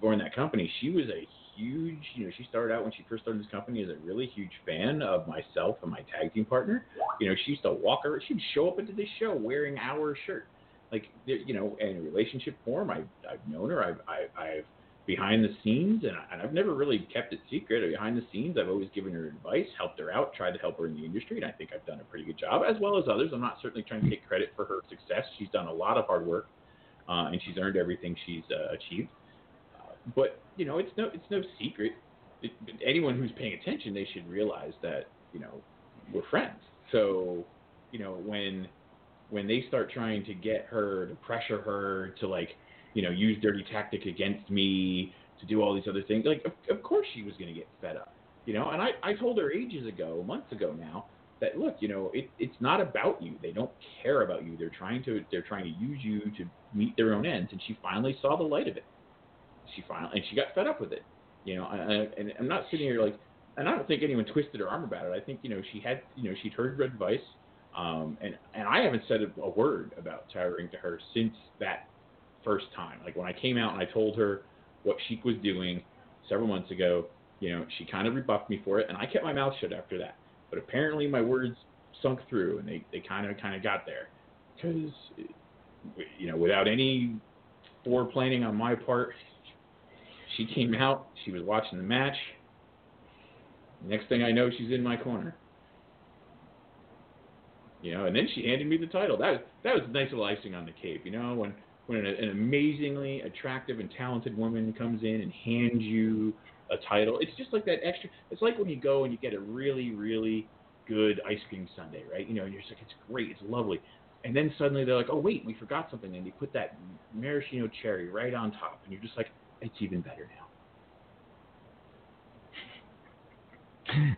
Speaker 2: joined that company, she was a huge. You know, she started out when she first started this company as a really huge fan of myself and my tag team partner. You know, she used to walk her. She'd show up into the show wearing our shirt. Like, you know, in a relationship form, I've, I've known her. I've, I, I've behind the scenes, and, I, I've never really kept it secret. Behind the scenes, I've always given her advice, helped her out, tried to help her in the industry, and I think I've done a pretty good job, as well as others. I'm not certainly trying to take credit for her success. She's done a lot of hard work, uh, and she's earned everything she's uh, achieved. Uh, but you know, it's no it's no secret. It, anyone who's paying attention, they should realize that you know we're friends. So you know when when they start trying to get her to pressure her to like you know use dirty tactic against me to do all these other things like of, of course she was going to get fed up you know? And i i told her ages ago months ago now that look you know it, it's not about you. They don't care about you. They're trying to they're trying to use you to meet their own ends and she finally saw the light of it. She finally and she got fed up with it you know? And, i'm not sitting here like and i don't think anyone twisted her arm about it. I think you know she had you know she'd heard advice um, and and I haven't said a, a word about tiring to her since that first time. Like when I came out and I told her what Sheik was doing several months ago, you know, she kind of rebuffed me for it, and I kept my mouth shut after that. But apparently my words sunk through, and they they kind of kind of got there, because you know, without any foreplanning on my part, she came out. She was watching the match. Next thing I know, she's in my corner. You know, and then she handed me the title. That was that was nice little icing on the cake. You know, when when an, amazingly attractive and talented woman comes in and hands you a title, it's just like that extra. It's like when you go and you get a really really good ice cream sundae, right? You know, and you're just like it's great, it's lovely, and then suddenly they're like, oh wait, we forgot something, and they put that maraschino cherry right on top, and you're just like, it's even better now.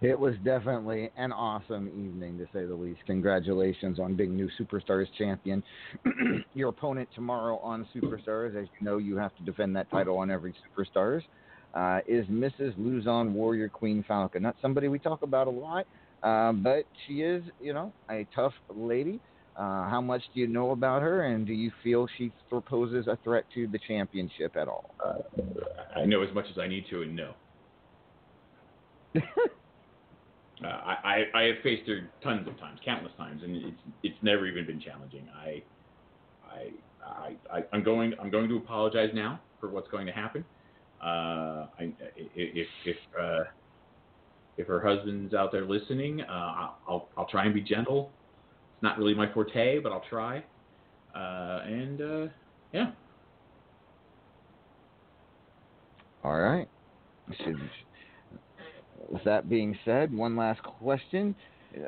Speaker 1: It was definitely an awesome evening, to say the least. Congratulations on being new Superstars champion. (clears throat) Your opponent tomorrow on Superstars, as you know, you have to defend that title on every Superstars, uh, is Mrs. Luzon Warrior Queen Falcon. Not somebody we talk about a lot, uh, but she is, you know, a tough lady. Uh, how much do you know about her, and do you feel she th- poses a threat to the championship at all?
Speaker 2: Uh, I know as much as I need to, and no. (laughs) Uh, I, I have faced her tons of times, countless times, and it's it's never even been challenging. I I I, I I'm going I'm going to apologize now for what's going to happen. Uh, I, if if uh, if her husband's out there listening, uh, I'll I'll try and be gentle. It's not really my forte, but I'll try. Uh, and uh, yeah,
Speaker 1: All right. With that being said, one last question.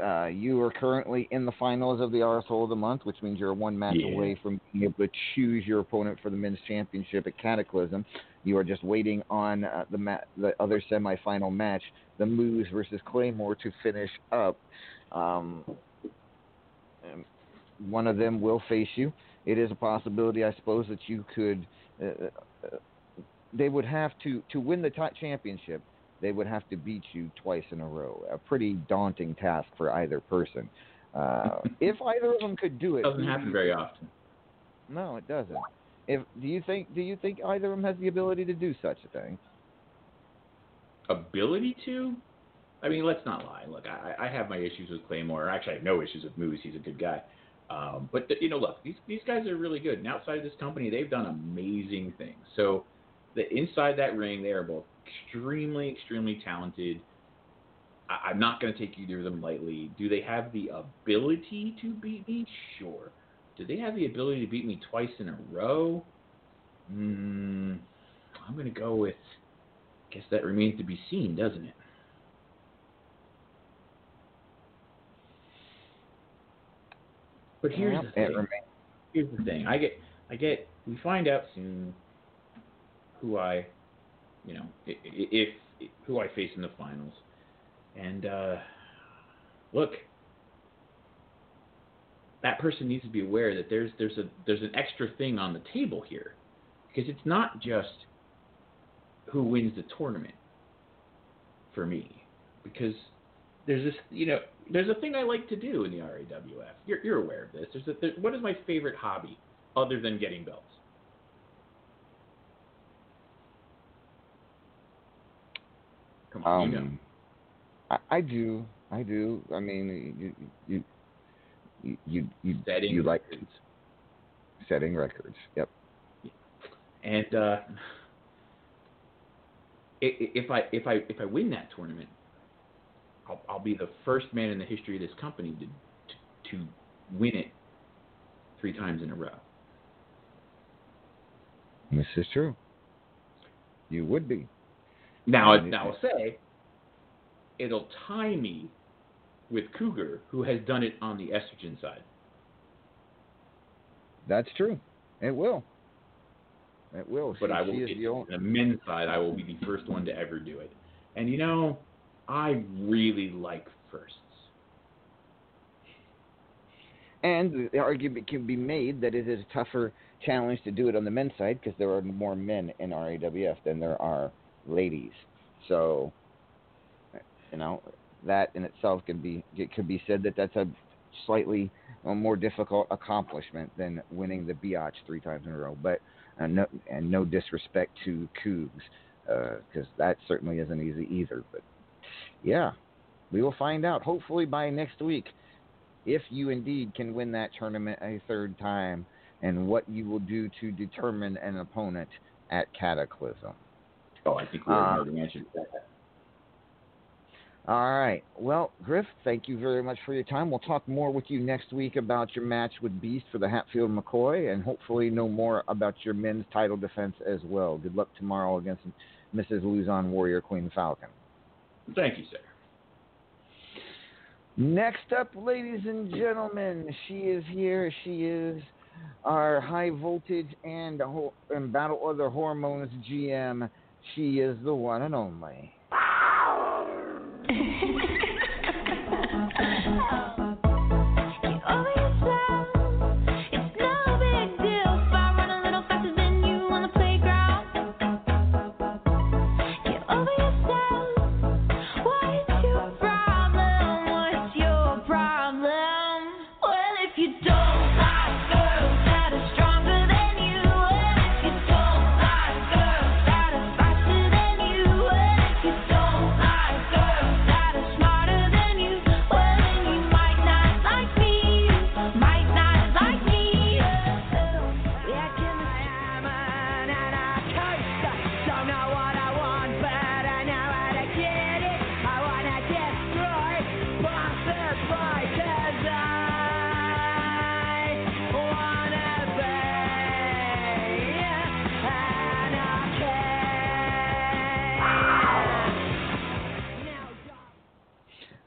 Speaker 1: Uh, you are currently in the finals of the Arsehole of the Month, which means you're one match
Speaker 2: Yeah.
Speaker 1: away from being able to choose your opponent for the men's championship at Cataclysm. You are just waiting on uh, the ma- the other semifinal match, the Moose versus Claymore, to finish up. Um, one of them will face you. It is a possibility, I suppose, that you could. Uh, uh, they would have to to win the top championship. They would have to beat you twice in a row. A pretty daunting task for either person. Uh, (laughs) if either of them could do it,
Speaker 2: doesn't happen very often.
Speaker 1: No, it doesn't. If do you think do you think either of them has the ability to do such a thing?
Speaker 2: ability to. I mean, let's not lie. Look, I, I have my issues with Claymore. Actually, I have no issues with Moose. He's a good guy. Um, but you know, look, these these guys are really good. And outside of this company, they've done amazing things. So, the inside that ring, they are both extremely, extremely talented. I, I'm not going to take either of them lightly. Do they have the ability to beat me? Sure. Do they have the ability to beat me twice in a row? Mm, I'm going to go with. I guess that remains to be seen, doesn't it? But here's
Speaker 1: Yeah,
Speaker 2: the thing. Here's the thing. I get, I get. We find out soon who I, you know, if, if who I face in the finals, and uh, look, that person needs to be aware that there's there's a there's an extra thing on the table here, because it's not just who wins the tournament for me, because there's this you know there's a thing I like to do in the RAWF. You're you're aware of this. There's a, there, what is my favorite hobby other than getting belts? Come on, you know.
Speaker 1: Um, I, I do, I do. I mean, you, you, you, you, you,
Speaker 2: Setting
Speaker 1: you like
Speaker 2: records.
Speaker 1: setting records. Yep.
Speaker 2: And uh, if I if I if I win that tournament, I'll, I'll be the first man in the history of this company to to, to win it three times in a row.
Speaker 1: This is true. You would be.
Speaker 2: Now,
Speaker 1: it-
Speaker 2: now I'll say it'll tie me with Cougar, who has done it on the estrogen side.
Speaker 1: That's true. It will. It will.
Speaker 2: But
Speaker 1: she,
Speaker 2: I will, it-
Speaker 1: the only,
Speaker 2: on the men's side, I will be the first one to ever do it. And you know, I really like firsts.
Speaker 1: And the argument can be made that it is a tougher challenge to do it on the men's side because there are more men in RAWF than there are ladies. So, you know, that in itself can be it could be said that that's a slightly uh, more difficult accomplishment than winning the Biatch three times in a row. But uh, no, and no disrespect to Cougs because that certainly isn't easy either. But yeah, we will find out hopefully by next week if you indeed can win that tournament a third time and what you will do to determine an opponent at Cataclysm.
Speaker 2: Oh, I think we already answered that.
Speaker 1: All right. Well, Griff, thank you very much for your time. We'll talk more with you next week about your match with Beast for the Hatfield McCoy and hopefully know more about your men's title defense as well. Good luck tomorrow against Mrs. Luzon Warrior Queen Falcon.
Speaker 2: Thank you, sir.
Speaker 1: Next up, ladies and gentlemen, she is here. She is our high voltage and, and battle other hormones GM. She is the one and only. (laughs)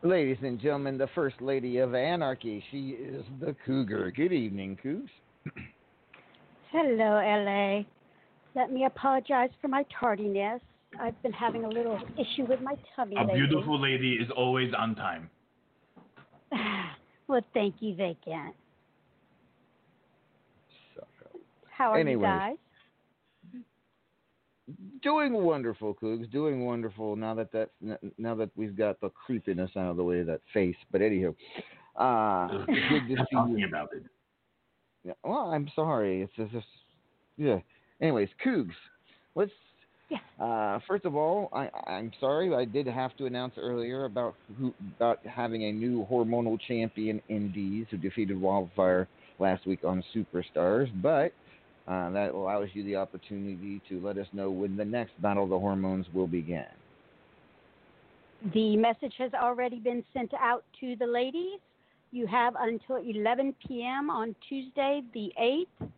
Speaker 1: Ladies and gentlemen, the First Lady of Anarchy. She is the Cougar. Good evening, Cougs. (clears throat)
Speaker 12: Hello, LA. Let me apologize for my tardiness. I've been having a little issue with my tummy
Speaker 2: A
Speaker 12: lately.
Speaker 2: beautiful lady is always on time. (sighs)
Speaker 12: well, thank you, Vacant. How are
Speaker 1: Anyways.
Speaker 12: you guys?
Speaker 1: Doing wonderful, Cougs. Doing wonderful. Now that that now that we've got the creepiness out of the way, of that face. But anywho, uh, good to see
Speaker 2: Talking
Speaker 1: you.
Speaker 2: about it.
Speaker 1: Yeah, Well, I'm sorry. It's just, yeah. Anyways, Cougs, let's. Uh, first of all, I, I'm sorry. I did have to announce earlier about who about having a new hormonal champion in D's who defeated Wildfire last week on Superstars, but uh, that allows you the opportunity to let us know when the next Battle of the Hormones will begin.
Speaker 12: The message has already been sent out to the ladies. You have until 11 p.m. on Tuesday, the 8th.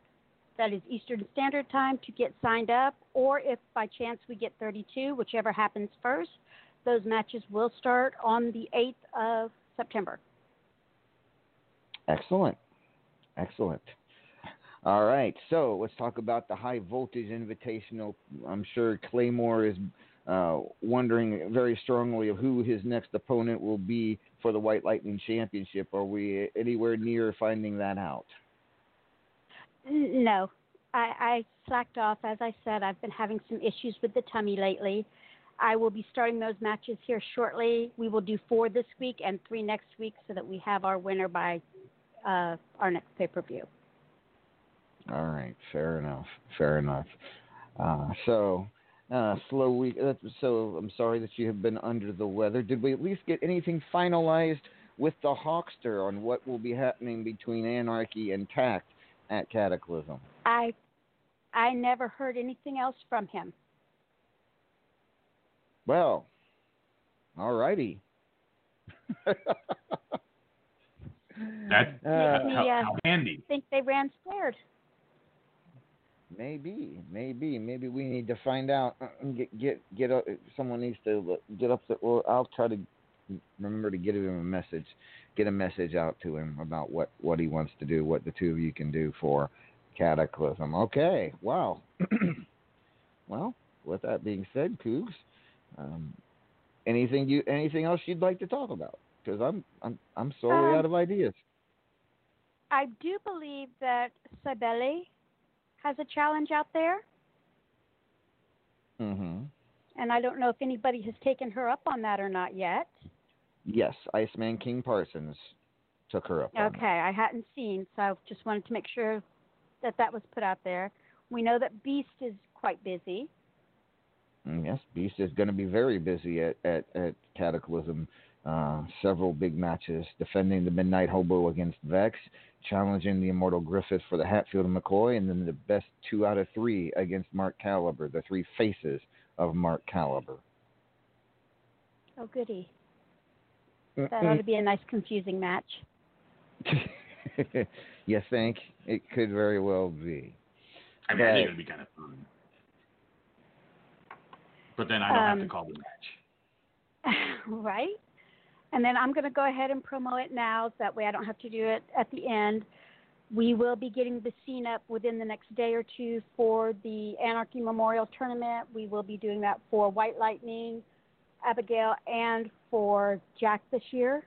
Speaker 12: That is Eastern Standard Time to get signed up, or if by chance we get 32, whichever happens first, those matches will start on the 8th of September.
Speaker 1: Excellent. Excellent. All right, so let's talk about the high voltage invitational. I'm sure Claymore is uh, wondering very strongly of who his next opponent will be for the White Lightning Championship. Are we anywhere near finding that out?
Speaker 12: No, I, I slacked off. As I said, I've been having some issues with the tummy lately. I will be starting those matches here shortly. We will do four this week and three next week so that we have our winner by uh, our next pay per view.
Speaker 1: All right, fair enough. Fair enough. Uh, so, uh, slow week. Uh, so, I'm sorry that you have been under the weather. Did we at least get anything finalized with the Hawkster on what will be happening between Anarchy and Tact at Cataclysm?
Speaker 12: I I never heard anything else from him.
Speaker 1: Well, all righty.
Speaker 2: That's
Speaker 1: Uh,
Speaker 12: Makes me,
Speaker 2: how,
Speaker 12: uh,
Speaker 2: how handy.
Speaker 12: think they ran scared.
Speaker 1: Maybe, maybe, maybe we need to find out. uh, Get get get. Uh, someone needs to get up. The, well, I'll try to remember to get him a message, get a message out to him about what what he wants to do, what the two of you can do for Cataclysm. Okay, wow. (clears throat) well, with that being said, Cougs, um, anything you anything else you'd like to talk about? Because I'm I'm I'm sorely
Speaker 12: Um,
Speaker 1: out of ideas.
Speaker 12: I do believe that Sibeli has a challenge out there,
Speaker 1: Mm-hmm.
Speaker 12: and I don't know if anybody has taken her up on that or not yet.
Speaker 1: Yes, Iceman King Parsons took her up.
Speaker 12: Okay, I hadn't seen, so I just wanted to make sure that that was put out there. We know that Beast is quite busy.
Speaker 1: Mm, Yes, Beast is going to be very busy at, at, at Cataclysm. Uh, several big matches, defending the Midnight Hobo against Vex, challenging the Immortal Griffith for the Hatfield and McCoy, and then the best two out of three against Mark Caliber, the three faces of Mark Caliber.
Speaker 12: Oh, goody. That ought to be a nice, confusing match. (laughs)
Speaker 1: you think? It could very well be.
Speaker 2: I mean, I think
Speaker 1: But-
Speaker 2: it'd be kind of fun. But then I don't have
Speaker 12: Um,
Speaker 2: to call the match. (laughs)
Speaker 12: right? And then I'm going to go ahead and promo it now, so that way I don't have to do it at the end. We will be getting the scene up within the next day or two for the Anarchy Memorial Tournament. We will be doing that for White Lightning, Abigail, and for Jack this year.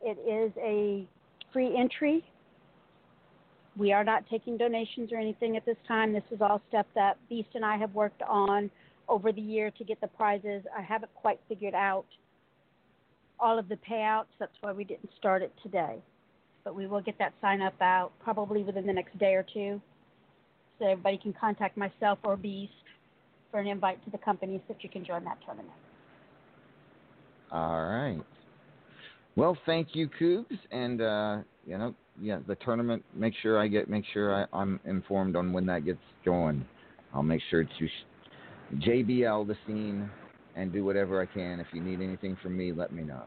Speaker 12: It is a free entry. We are not taking donations or anything at this time. This is all stuff that Beast and I have worked on over the year to get the prizes. I haven't quite figured out all of the payouts. That's why we didn't start it today. But we will get that sign up out probably within the next day or two. So everybody can contact myself or Beast for an invite to the company so that you can join that tournament.
Speaker 1: All right. Well, thank you, Cougs, and uh, you know, yeah, the tournament. Make sure I get, make sure I, I'm informed on when that gets going. I'll make sure to JBL the scene and do whatever I can. If you need anything from me, let me know.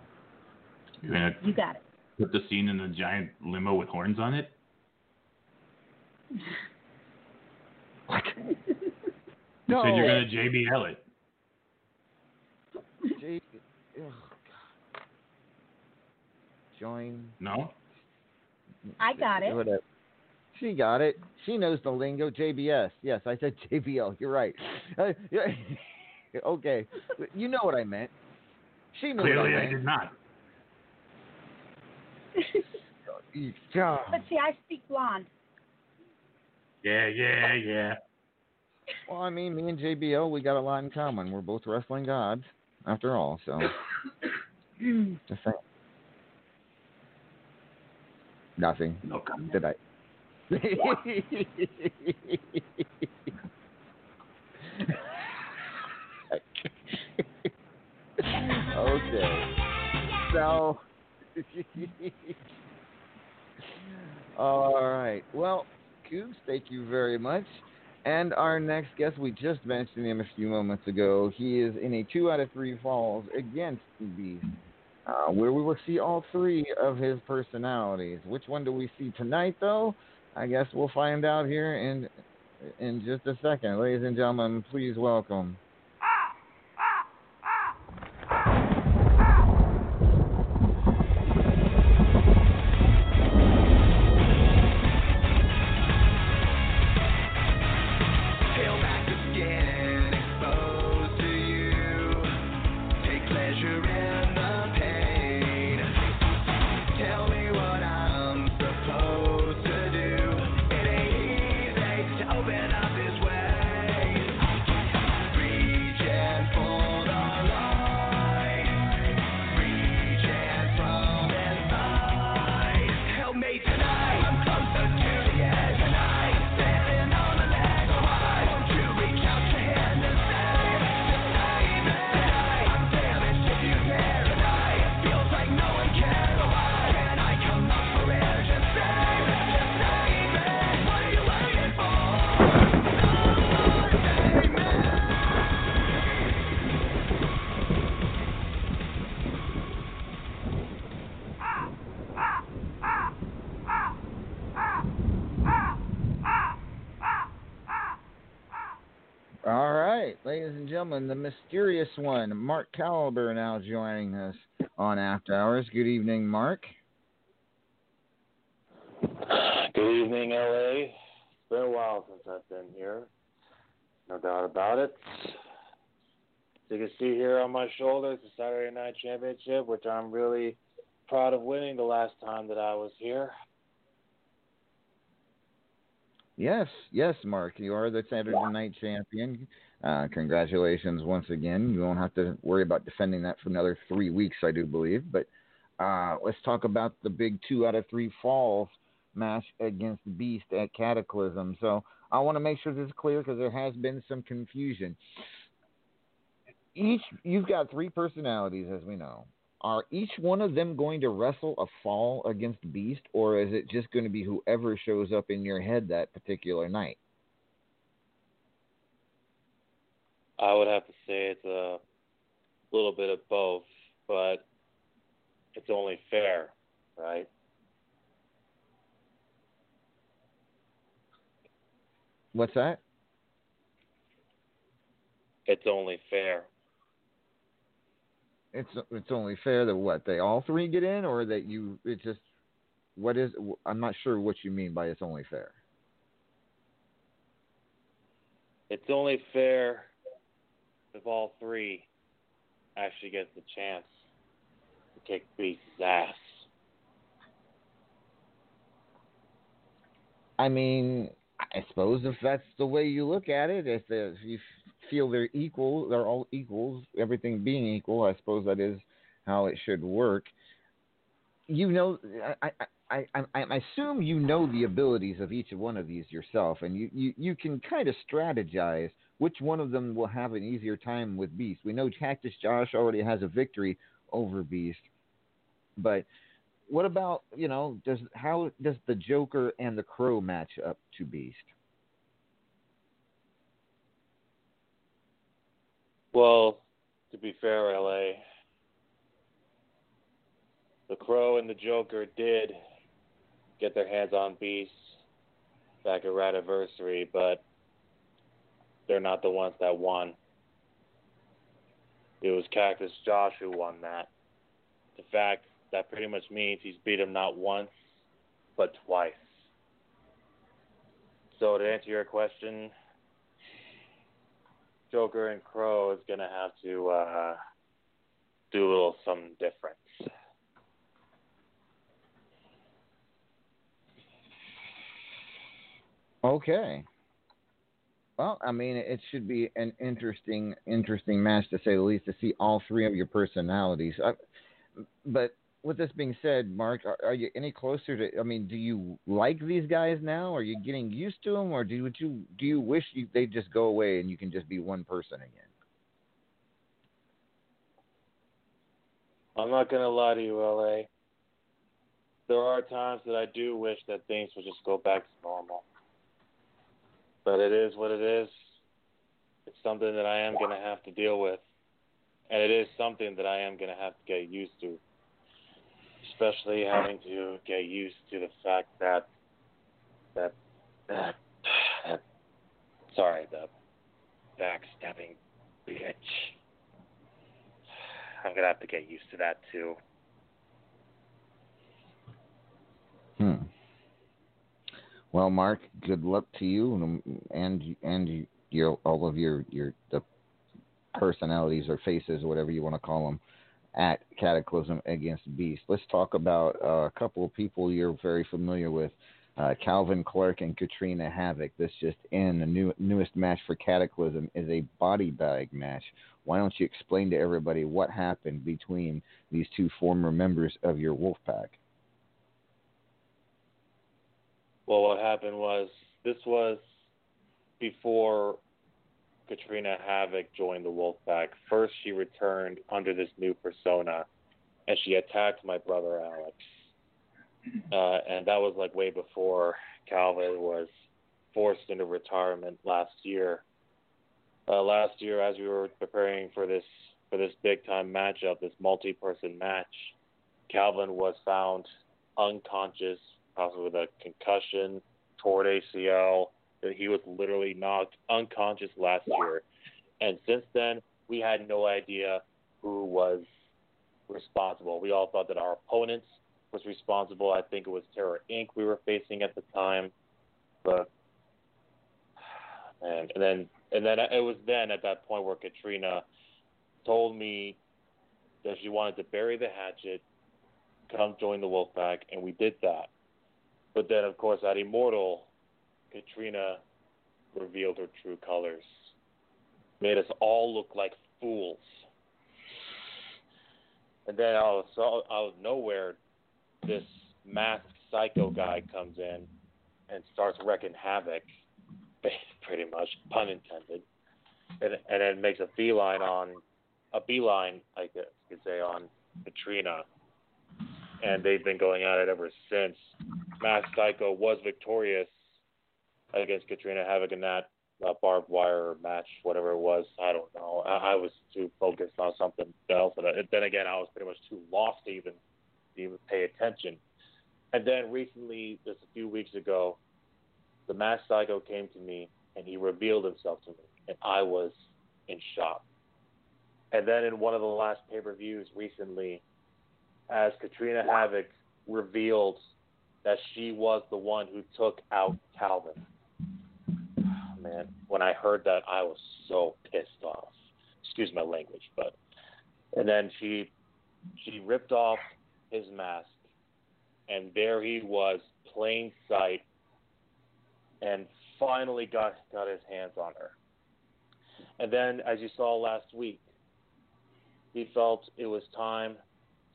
Speaker 2: You're gonna
Speaker 12: You got it.
Speaker 2: put the scene in a giant limo with horns on it?
Speaker 1: No.
Speaker 2: You said you're gonna JBL it.
Speaker 1: J- ugh, God. Join.
Speaker 2: No?
Speaker 12: I got it.
Speaker 1: Whatever. She got it. She knows the lingo. JBS. Yes, I said JBL. You're right. (laughs) Uh, Yeah. okay. You know what I meant. She knew
Speaker 2: Clearly,
Speaker 1: what I
Speaker 2: I
Speaker 1: meant.
Speaker 2: did not.
Speaker 1: God. (laughs)
Speaker 12: But see, I speak blonde.
Speaker 2: Yeah, yeah, yeah.
Speaker 1: Well, I mean, me and JBL, we got a lot in common. We're both wrestling gods, after all. So, (coughs) just saying. Nothing.
Speaker 2: No comment.
Speaker 1: Did I? (laughs) okay. So. (laughs) All right. Well, Coops, thank you very much. And our next guest, we just mentioned him a few moments ago. He is in a two out of three falls against the Beast, uh, where we will see all three of his personalities. Which one do we see tonight, though? I guess we'll find out here in in just a second. Ladies and gentlemen, please welcome.
Speaker 3: One,
Speaker 1: Mark Caliber, now joining us on After Hours. Good evening, Mark.
Speaker 13: Good evening, LA. It's been a while since I've been here. No doubt about it. As you can see here on my shoulders, the Saturday Night Championship, which I'm really proud of winning the last time that I was here.
Speaker 1: Yes, yes, Mark, you are the Saturday Night Champion. Uh, congratulations once again. You won't have to worry about defending that for another three weeks, I do believe. But uh, let's talk about the big two out of three falls match against Beast at Cataclysm. So I want to make sure this is clear because there has been some confusion. Each you've got three personalities, as we know. Are each one of them going to wrestle a fall against Beast, or is it just going to be whoever shows up in your head that particular night?
Speaker 13: I would have to say it's a little bit of both, but it's only fair, right?
Speaker 1: What's that?
Speaker 13: It's only fair.
Speaker 1: it's it's only fair that what they all three get in, or that you it's just what is I'm not sure what you mean by it's only fair.
Speaker 13: It's only fair if all three actually get the chance to kick Beast's ass.
Speaker 1: I mean, I suppose if that's the way you look at it, if, if you feel they're equal, they're all equals, everything being equal, I suppose that is how it should work. You know, I, I, I, I, assume you know the abilities of each of one of these yourself, and you, you, you can kind of strategize which one of them will have an easier time with Beast. We know Cactus Josh already has a victory over Beast, but what about you know does how does the Joker and the Crow match up to Beast?
Speaker 13: Well, to be fair, LA, the Crow and the Joker did get their hands on Beast back at Radiversary, but they're not the ones that won. It was Cactus Josh who won that. The fact that pretty much means he's beat him not once, but twice. So to answer your question, Joker and Crow is gonna have to uh, do a little something different.
Speaker 1: Okay. Well, I mean, it should be an interesting, interesting match to say the least to see all three of your personalities. I, but with this being said, Mark, are, are, you any closer to? I mean, do you like these guys now? Are you getting used to them, or do you do you, do you wish you, they just go away and you can just be one person again?
Speaker 13: I'm not gonna lie to you, LA. There are times that I do wish that things would just go back to normal. But it is what it is. It's something that I am gonna have to deal with. And it is something that I am gonna have to get used to. Especially having to get used to the fact that that that, that sorry, the backstabbing bitch. I'm gonna have to get used to that too.
Speaker 1: Hmm. Well, Mark, good luck to you and and your all of your your the personalities or faces or whatever you want to call them at Cataclysm against Beast. Let's talk about uh, a couple of people you're very familiar with. Uh, Calvin Clark and Katrina Havoc. This just in the new newest match for Cataclysm is a body bag match. Why don't you explain to everybody what happened between these two former members of your Wolfpack?
Speaker 13: Well, what happened was this was before Katrina Havoc joined the Wolfpack. First, she returned under this new persona, and she attacked my brother Alex. Uh, and that was like way before Calvin was forced into retirement last year. Uh, last year, as we were preparing for this for this big time matchup, this multi person match, Calvin was found unconscious, possibly with a concussion, torn ACL. That he was literally knocked unconscious last year, and since then we had no idea who was responsible. We all thought that our opponents was responsible. I think it was Terror Inc. we were facing at the time, but and, and then and then it was then at that point where Katrina told me that she wanted to bury the hatchet, come join the Wolfpack, and we did that. But then, of course, at Immortal, Katrina revealed her true colors, made us all look like fools. And then out of, out of nowhere, this masked psycho guy comes in and starts wrecking havoc, (laughs) pretty much, pun intended, and, and then makes a feline on, a beeline, I guess you could say, on Katrina. And they've been going at it ever since. Masked Psycho was victorious against Katrina Havoc in that uh, barbed wire match, whatever it was. I don't know. I, I was too focused on something else, and then again, I was pretty much too lost to even to even pay attention. And then recently, just a few weeks ago, the Masked Psycho came to me and he revealed himself to me, and I was in shock. And then in one of the last pay per views recently, as Katrina Havoc revealed that she was the one who took out Calvin. Oh, man, when I heard that, I was so pissed off. Excuse my language, but and then she she ripped off his mask, and there he was, plain sight, and finally got got his hands on her. And then, as you saw last week, he felt it was time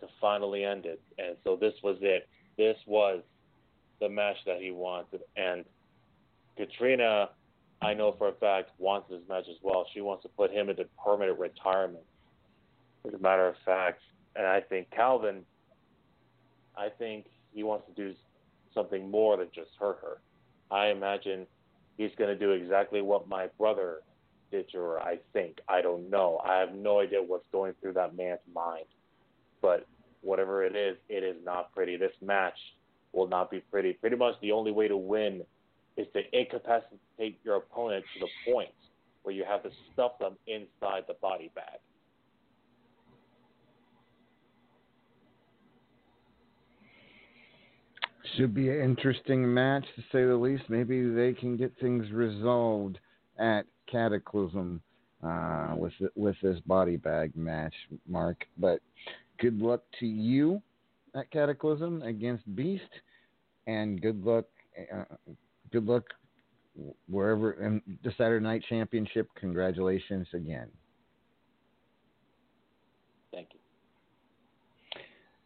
Speaker 13: to finally end it, and so this was it. This was the match that he wanted, and Katrina, I know for a fact, wants this match as well. She wants to put him into permanent retirement. As a matter of fact, and I think Calvin, I think he wants to do something more than just hurt her. I imagine he's going to do exactly what my brother did to her. I think. I don't know. I have no idea what's going through that man's mind. But whatever it is, it is not pretty. This match will not be pretty. Pretty much the only way to win is to incapacitate your opponent to the point where you have to stuff them inside the body bag.
Speaker 1: Should be an interesting match to say the least. Maybe they can get things resolved at Cataclysm uh, with with this body bag match, Mark. But good luck to you at Cataclysm against Beast, and good luck, uh, good luck wherever in the Saturday Night Championship. Congratulations again.
Speaker 13: Thank you.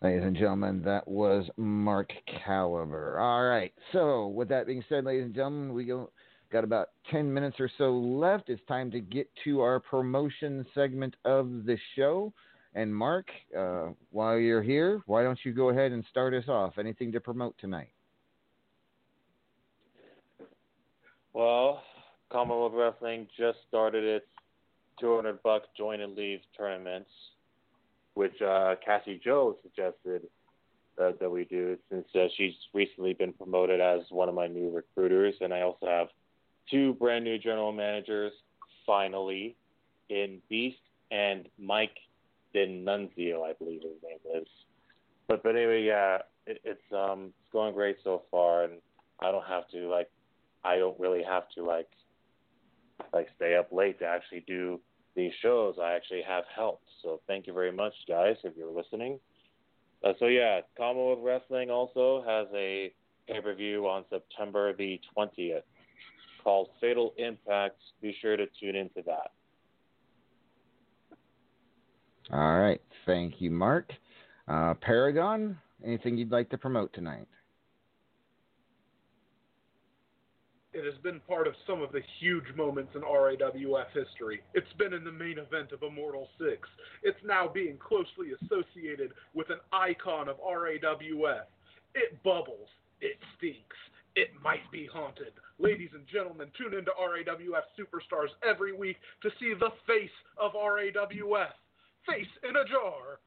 Speaker 1: Ladies and gentlemen, that was Mark Caliber. All right. So, with that being said, ladies and gentlemen, we go, got about 10 minutes or so left. It's time to get to our promotion segment of the show. And, Mark, uh, while you're here, why don't you go ahead and start us off? Anything to promote tonight?
Speaker 13: Well, Commonwealth Wrestling just started its 200 buck join and leave tournaments, which uh, Cassie Joe suggested uh, that we do since uh, she's recently been promoted as one of my new recruiters, and I also have two brand new general managers finally in Beast and Mike Denunzio, I believe his name is. But but anyway, yeah, it, it's um it's going great so far, and I don't have to like I don't really have to like like stay up late to actually do these shows. I actually have help. So thank you very much, guys, if you're listening. Uh, so yeah, Commonwealth Wrestling also has a pay per view on September the twentieth called Fatal Impact. Be sure to tune into that.
Speaker 1: All right. Thank you, Mark. Uh, Paragon, anything you'd like to promote tonight?
Speaker 4: It has been part of some of the huge moments in RAWF history. It's been in the main event of Immortal 6. It's now being closely associated with an icon of RAWF. It bubbles. It stinks. It might be haunted. Ladies and gentlemen, tune into RAWF Superstars every week to see the face of RAWF. Face in a jar.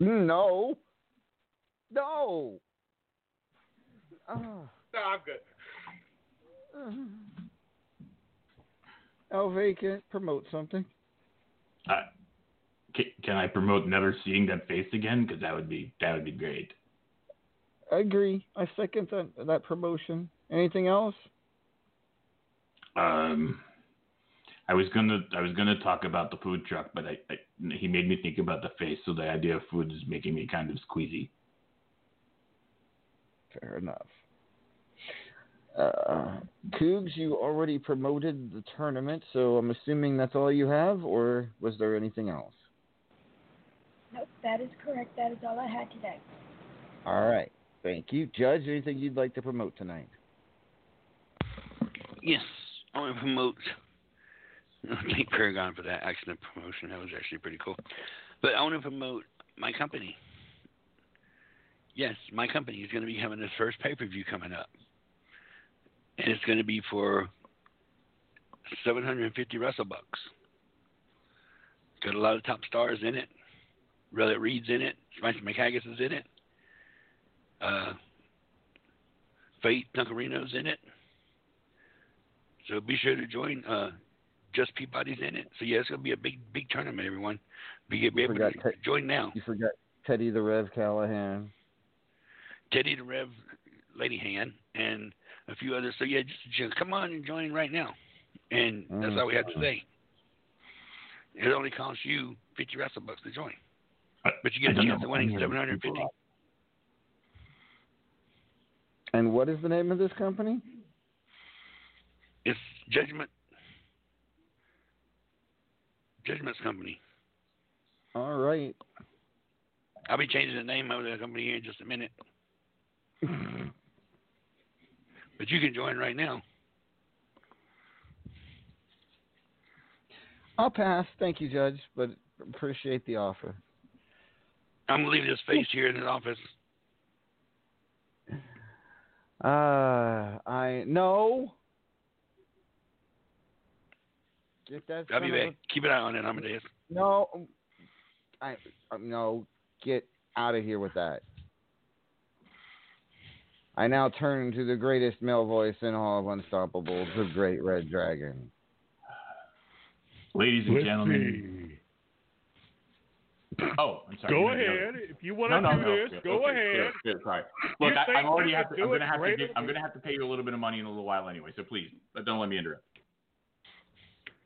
Speaker 1: No. No. Oh.
Speaker 4: No, I'm good.
Speaker 1: Elvay can promote something.
Speaker 2: Uh, can, can I promote never seeing that face again? Because that would be that would be great.
Speaker 1: I agree. I second that that promotion. Anything else?
Speaker 2: Um, I was gonna I was gonna talk about the food truck, but I, I he made me think about the face, so the idea of food is making me kind of squeezy.
Speaker 1: Fair enough. Uh, Cougs, you already promoted the tournament, so I'm assuming that's all you have, or was there anything else?
Speaker 12: Nope, that is correct. That is all I had today.
Speaker 1: All right. Thank you. Judge, anything you'd like to promote tonight?
Speaker 5: Yes, I want to promote. (laughs) Thank Paragon for that excellent promotion. That was actually pretty cool. But I want to promote my company. Yes, my company is going to be having its first pay per view coming up. And it's going to be for 750 wrestle bucks. Got a lot of top stars in it. Rellet Reed's in it. Spencer McHaggis is in it. Uh, Fate Tuncarino's in it. So be sure to join uh, just Peabody's in it. So yeah, it's gonna be a big big tournament. Everyone, be, be able to
Speaker 1: Ted-
Speaker 5: join now.
Speaker 1: You forgot Teddy the Rev Callahan.
Speaker 5: Teddy the Rev, Lady Han, and a few others. So yeah, just, just come on and join right now. And that's all we have to mm. say. It only costs you fifty wrestle bucks to join, but you get a chance of winning seven hundred fifty.
Speaker 1: And what is the name of this company?
Speaker 5: It's Judgment Judgment's company.
Speaker 1: All right.
Speaker 5: I'll be changing the name of the company here in just a minute. (laughs) but you can join right now.
Speaker 1: I'll pass. Thank you, Judge, but appreciate the offer.
Speaker 5: I'm gonna leave this face here in the office.
Speaker 1: Uh, I no. Get that.
Speaker 5: I'll be
Speaker 1: son a-
Speaker 5: Keep an eye on it, Amadeus.
Speaker 1: No, I uh, no. Get out of here with that. I now turn to the greatest male voice in all of Unstoppable, the Great Red Dragon.
Speaker 2: Ladies and
Speaker 9: Let's
Speaker 2: gentlemen. Oh, I'm sorry.
Speaker 9: Go
Speaker 2: You know the
Speaker 9: ahead.
Speaker 2: other-
Speaker 9: If you want to
Speaker 2: no,
Speaker 9: do
Speaker 2: no.
Speaker 9: this,
Speaker 2: Good,
Speaker 9: go
Speaker 2: okay,
Speaker 9: ahead.
Speaker 2: Good, good, sorry. Look, I, I'm already have to, I'm gonna have to
Speaker 9: greater
Speaker 2: give, I'm gonna have to pay you a little bit of money in a little while anyway. So please, don't let me interrupt.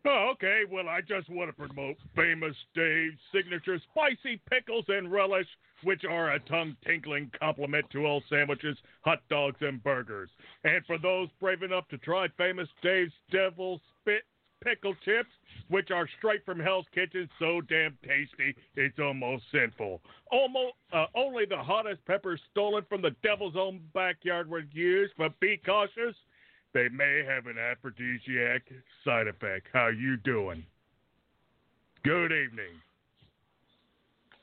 Speaker 9: Oh, okay. Well, I just want to promote Famous Dave's signature spicy pickles and relish, which are a tongue tinkling compliment to all sandwiches, hot dogs, and burgers. And for those brave enough to try Famous Dave's Devil Spit pickle chips, which are straight from Hell's Kitchen, so damn tasty, it's almost sinful. Almost, uh, only the hottest peppers stolen from the devil's own backyard were used, but be cautious. They may have an aphrodisiac side effect. How you doing? Good evening.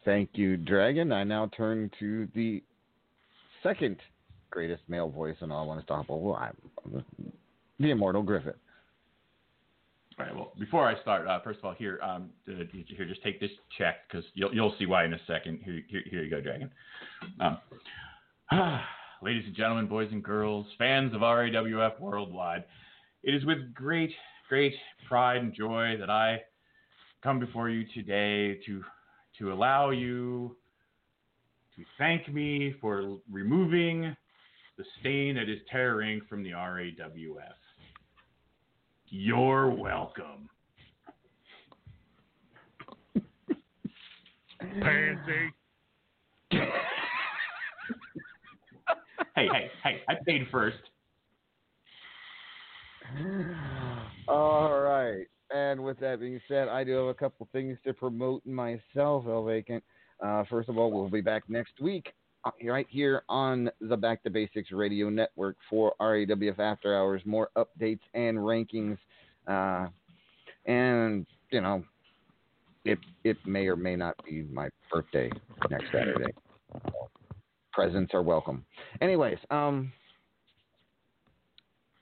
Speaker 1: Thank you, Dragon. I now turn to the second greatest male voice in all Unstoppable. I'm the immortal Griffith.
Speaker 2: All right. Well, before I start, uh, first of all, here, um, uh, here, just take this check because you'll you'll see why in a second. Here, here, here you go, Dragon. Um, (sighs) ladies and gentlemen, boys and girls, fans of RAWF worldwide, it is with great, great pride and joy that I come before you today to to allow you to thank me for removing the stain that is Terror from the RAWF. You're welcome.
Speaker 9: Pansy. (laughs)
Speaker 2: Hey, hey, hey, I paid first. (sighs)
Speaker 1: All right. And with that being said, I do have a couple things to promote myself, El Vacant. Uh, first of all, we'll be back next week, uh, right here on the Back to Basics Radio Network for RAWF After Hours. More updates and rankings. Uh, and, you know, it, it may or may not be my birthday next Saturday. Presents are welcome. Anyways, um,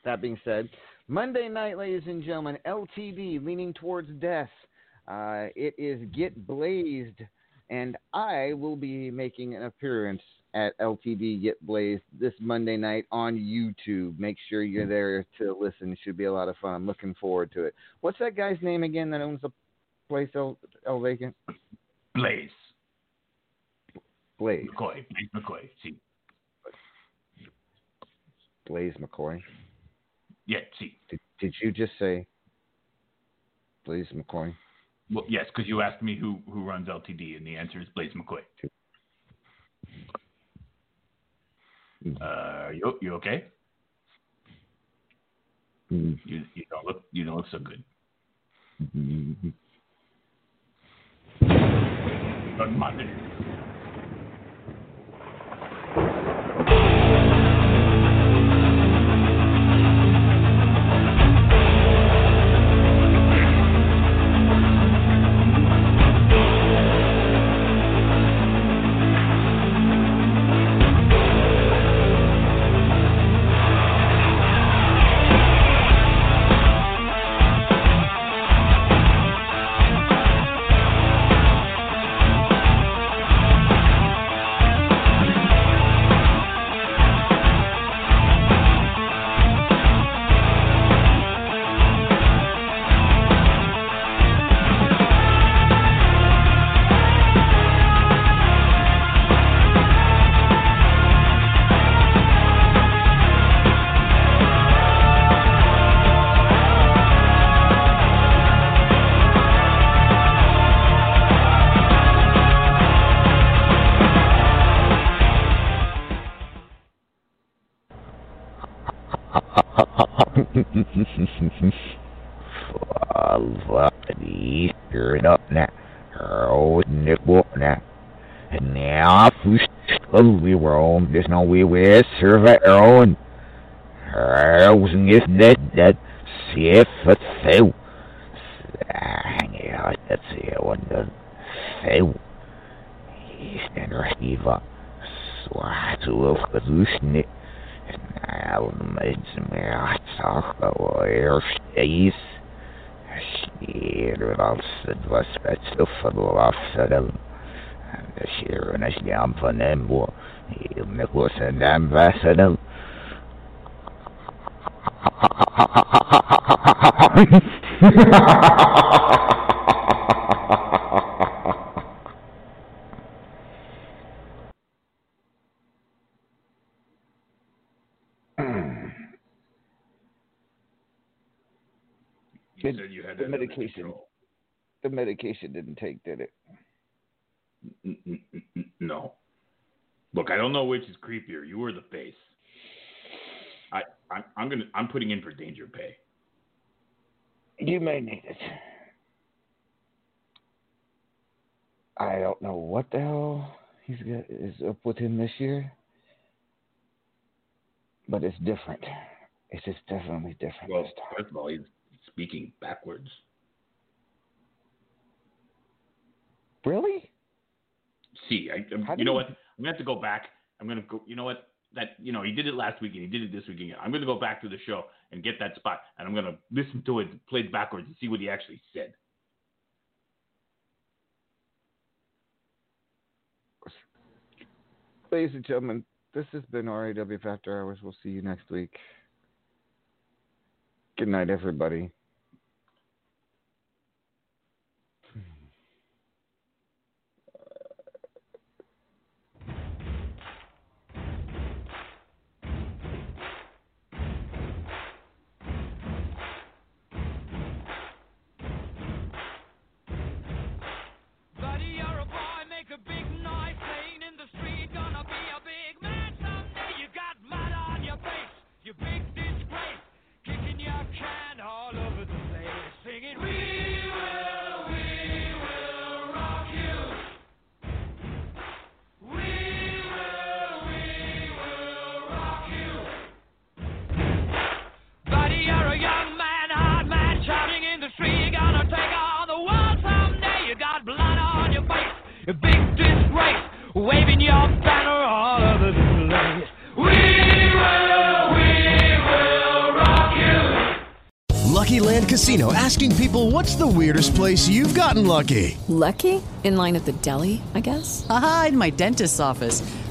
Speaker 1: that being said, Monday night, ladies and gentlemen, LTD leaning towards death. Uh, it is Get Blazed, and I will be making an appearance at LTD Get Blazed this Monday night on YouTube. Make sure you're there to listen. It should be a lot of fun. I'm looking forward to it. What's that guy's name again that owns the place, El, El Vacant?
Speaker 2: Blaze.
Speaker 1: Blaze.
Speaker 2: McCoy. Blaze McCoy. See.
Speaker 1: Blaze McCoy.
Speaker 2: Yeah, see.
Speaker 1: Did, did you just say Blaze McCoy?
Speaker 2: Well, yes, because you asked me who, who runs LTD, and the answer is Blaze McCoy. Uh, you you okay?
Speaker 1: Mm.
Speaker 2: You you don't look you don't look so good.
Speaker 1: Mhm.
Speaker 14: And were on this now we were survey our own. I was in this net that safe for so. Hang out, that's it, one the so. Eastern Riva. Swatu of Kazusnik. Now, my talk about air stays. Sneer als het was zoveel afzetten. En de scheren is jam van hem, wo heel Nicholas en hem wassen.
Speaker 2: You said you had
Speaker 1: the medication.
Speaker 2: control.
Speaker 1: The medication didn't take, did it?
Speaker 2: No. Look, I don't know which is creepier, you or the face. I, I I'm gonna I'm putting in for danger pay.
Speaker 1: You may need it. I don't know what the hell he's got is up with him this year, but it's different. It's just definitely different.
Speaker 2: Well, first of all, he's speaking backwards.
Speaker 1: Really?
Speaker 2: See, I,
Speaker 1: um, I'm-
Speaker 2: you know what? I'm gonna have to go back. I'm gonna go. You know what? That you know he did it last week and he did it this week again. I'm gonna go back to the show and get that spot and I'm gonna listen to it played backwards and see what he actually said.
Speaker 1: Ladies and gentlemen, this has been RAWF After Hours. We'll see you next week. Good night, everybody.
Speaker 15: Waving your banner all over the place. We will, we will rock you.
Speaker 16: Lucky Land Casino asking people what's the weirdest place you've gotten lucky?
Speaker 17: Lucky? In line at the deli, I guess?
Speaker 18: Aha, in my dentist's office.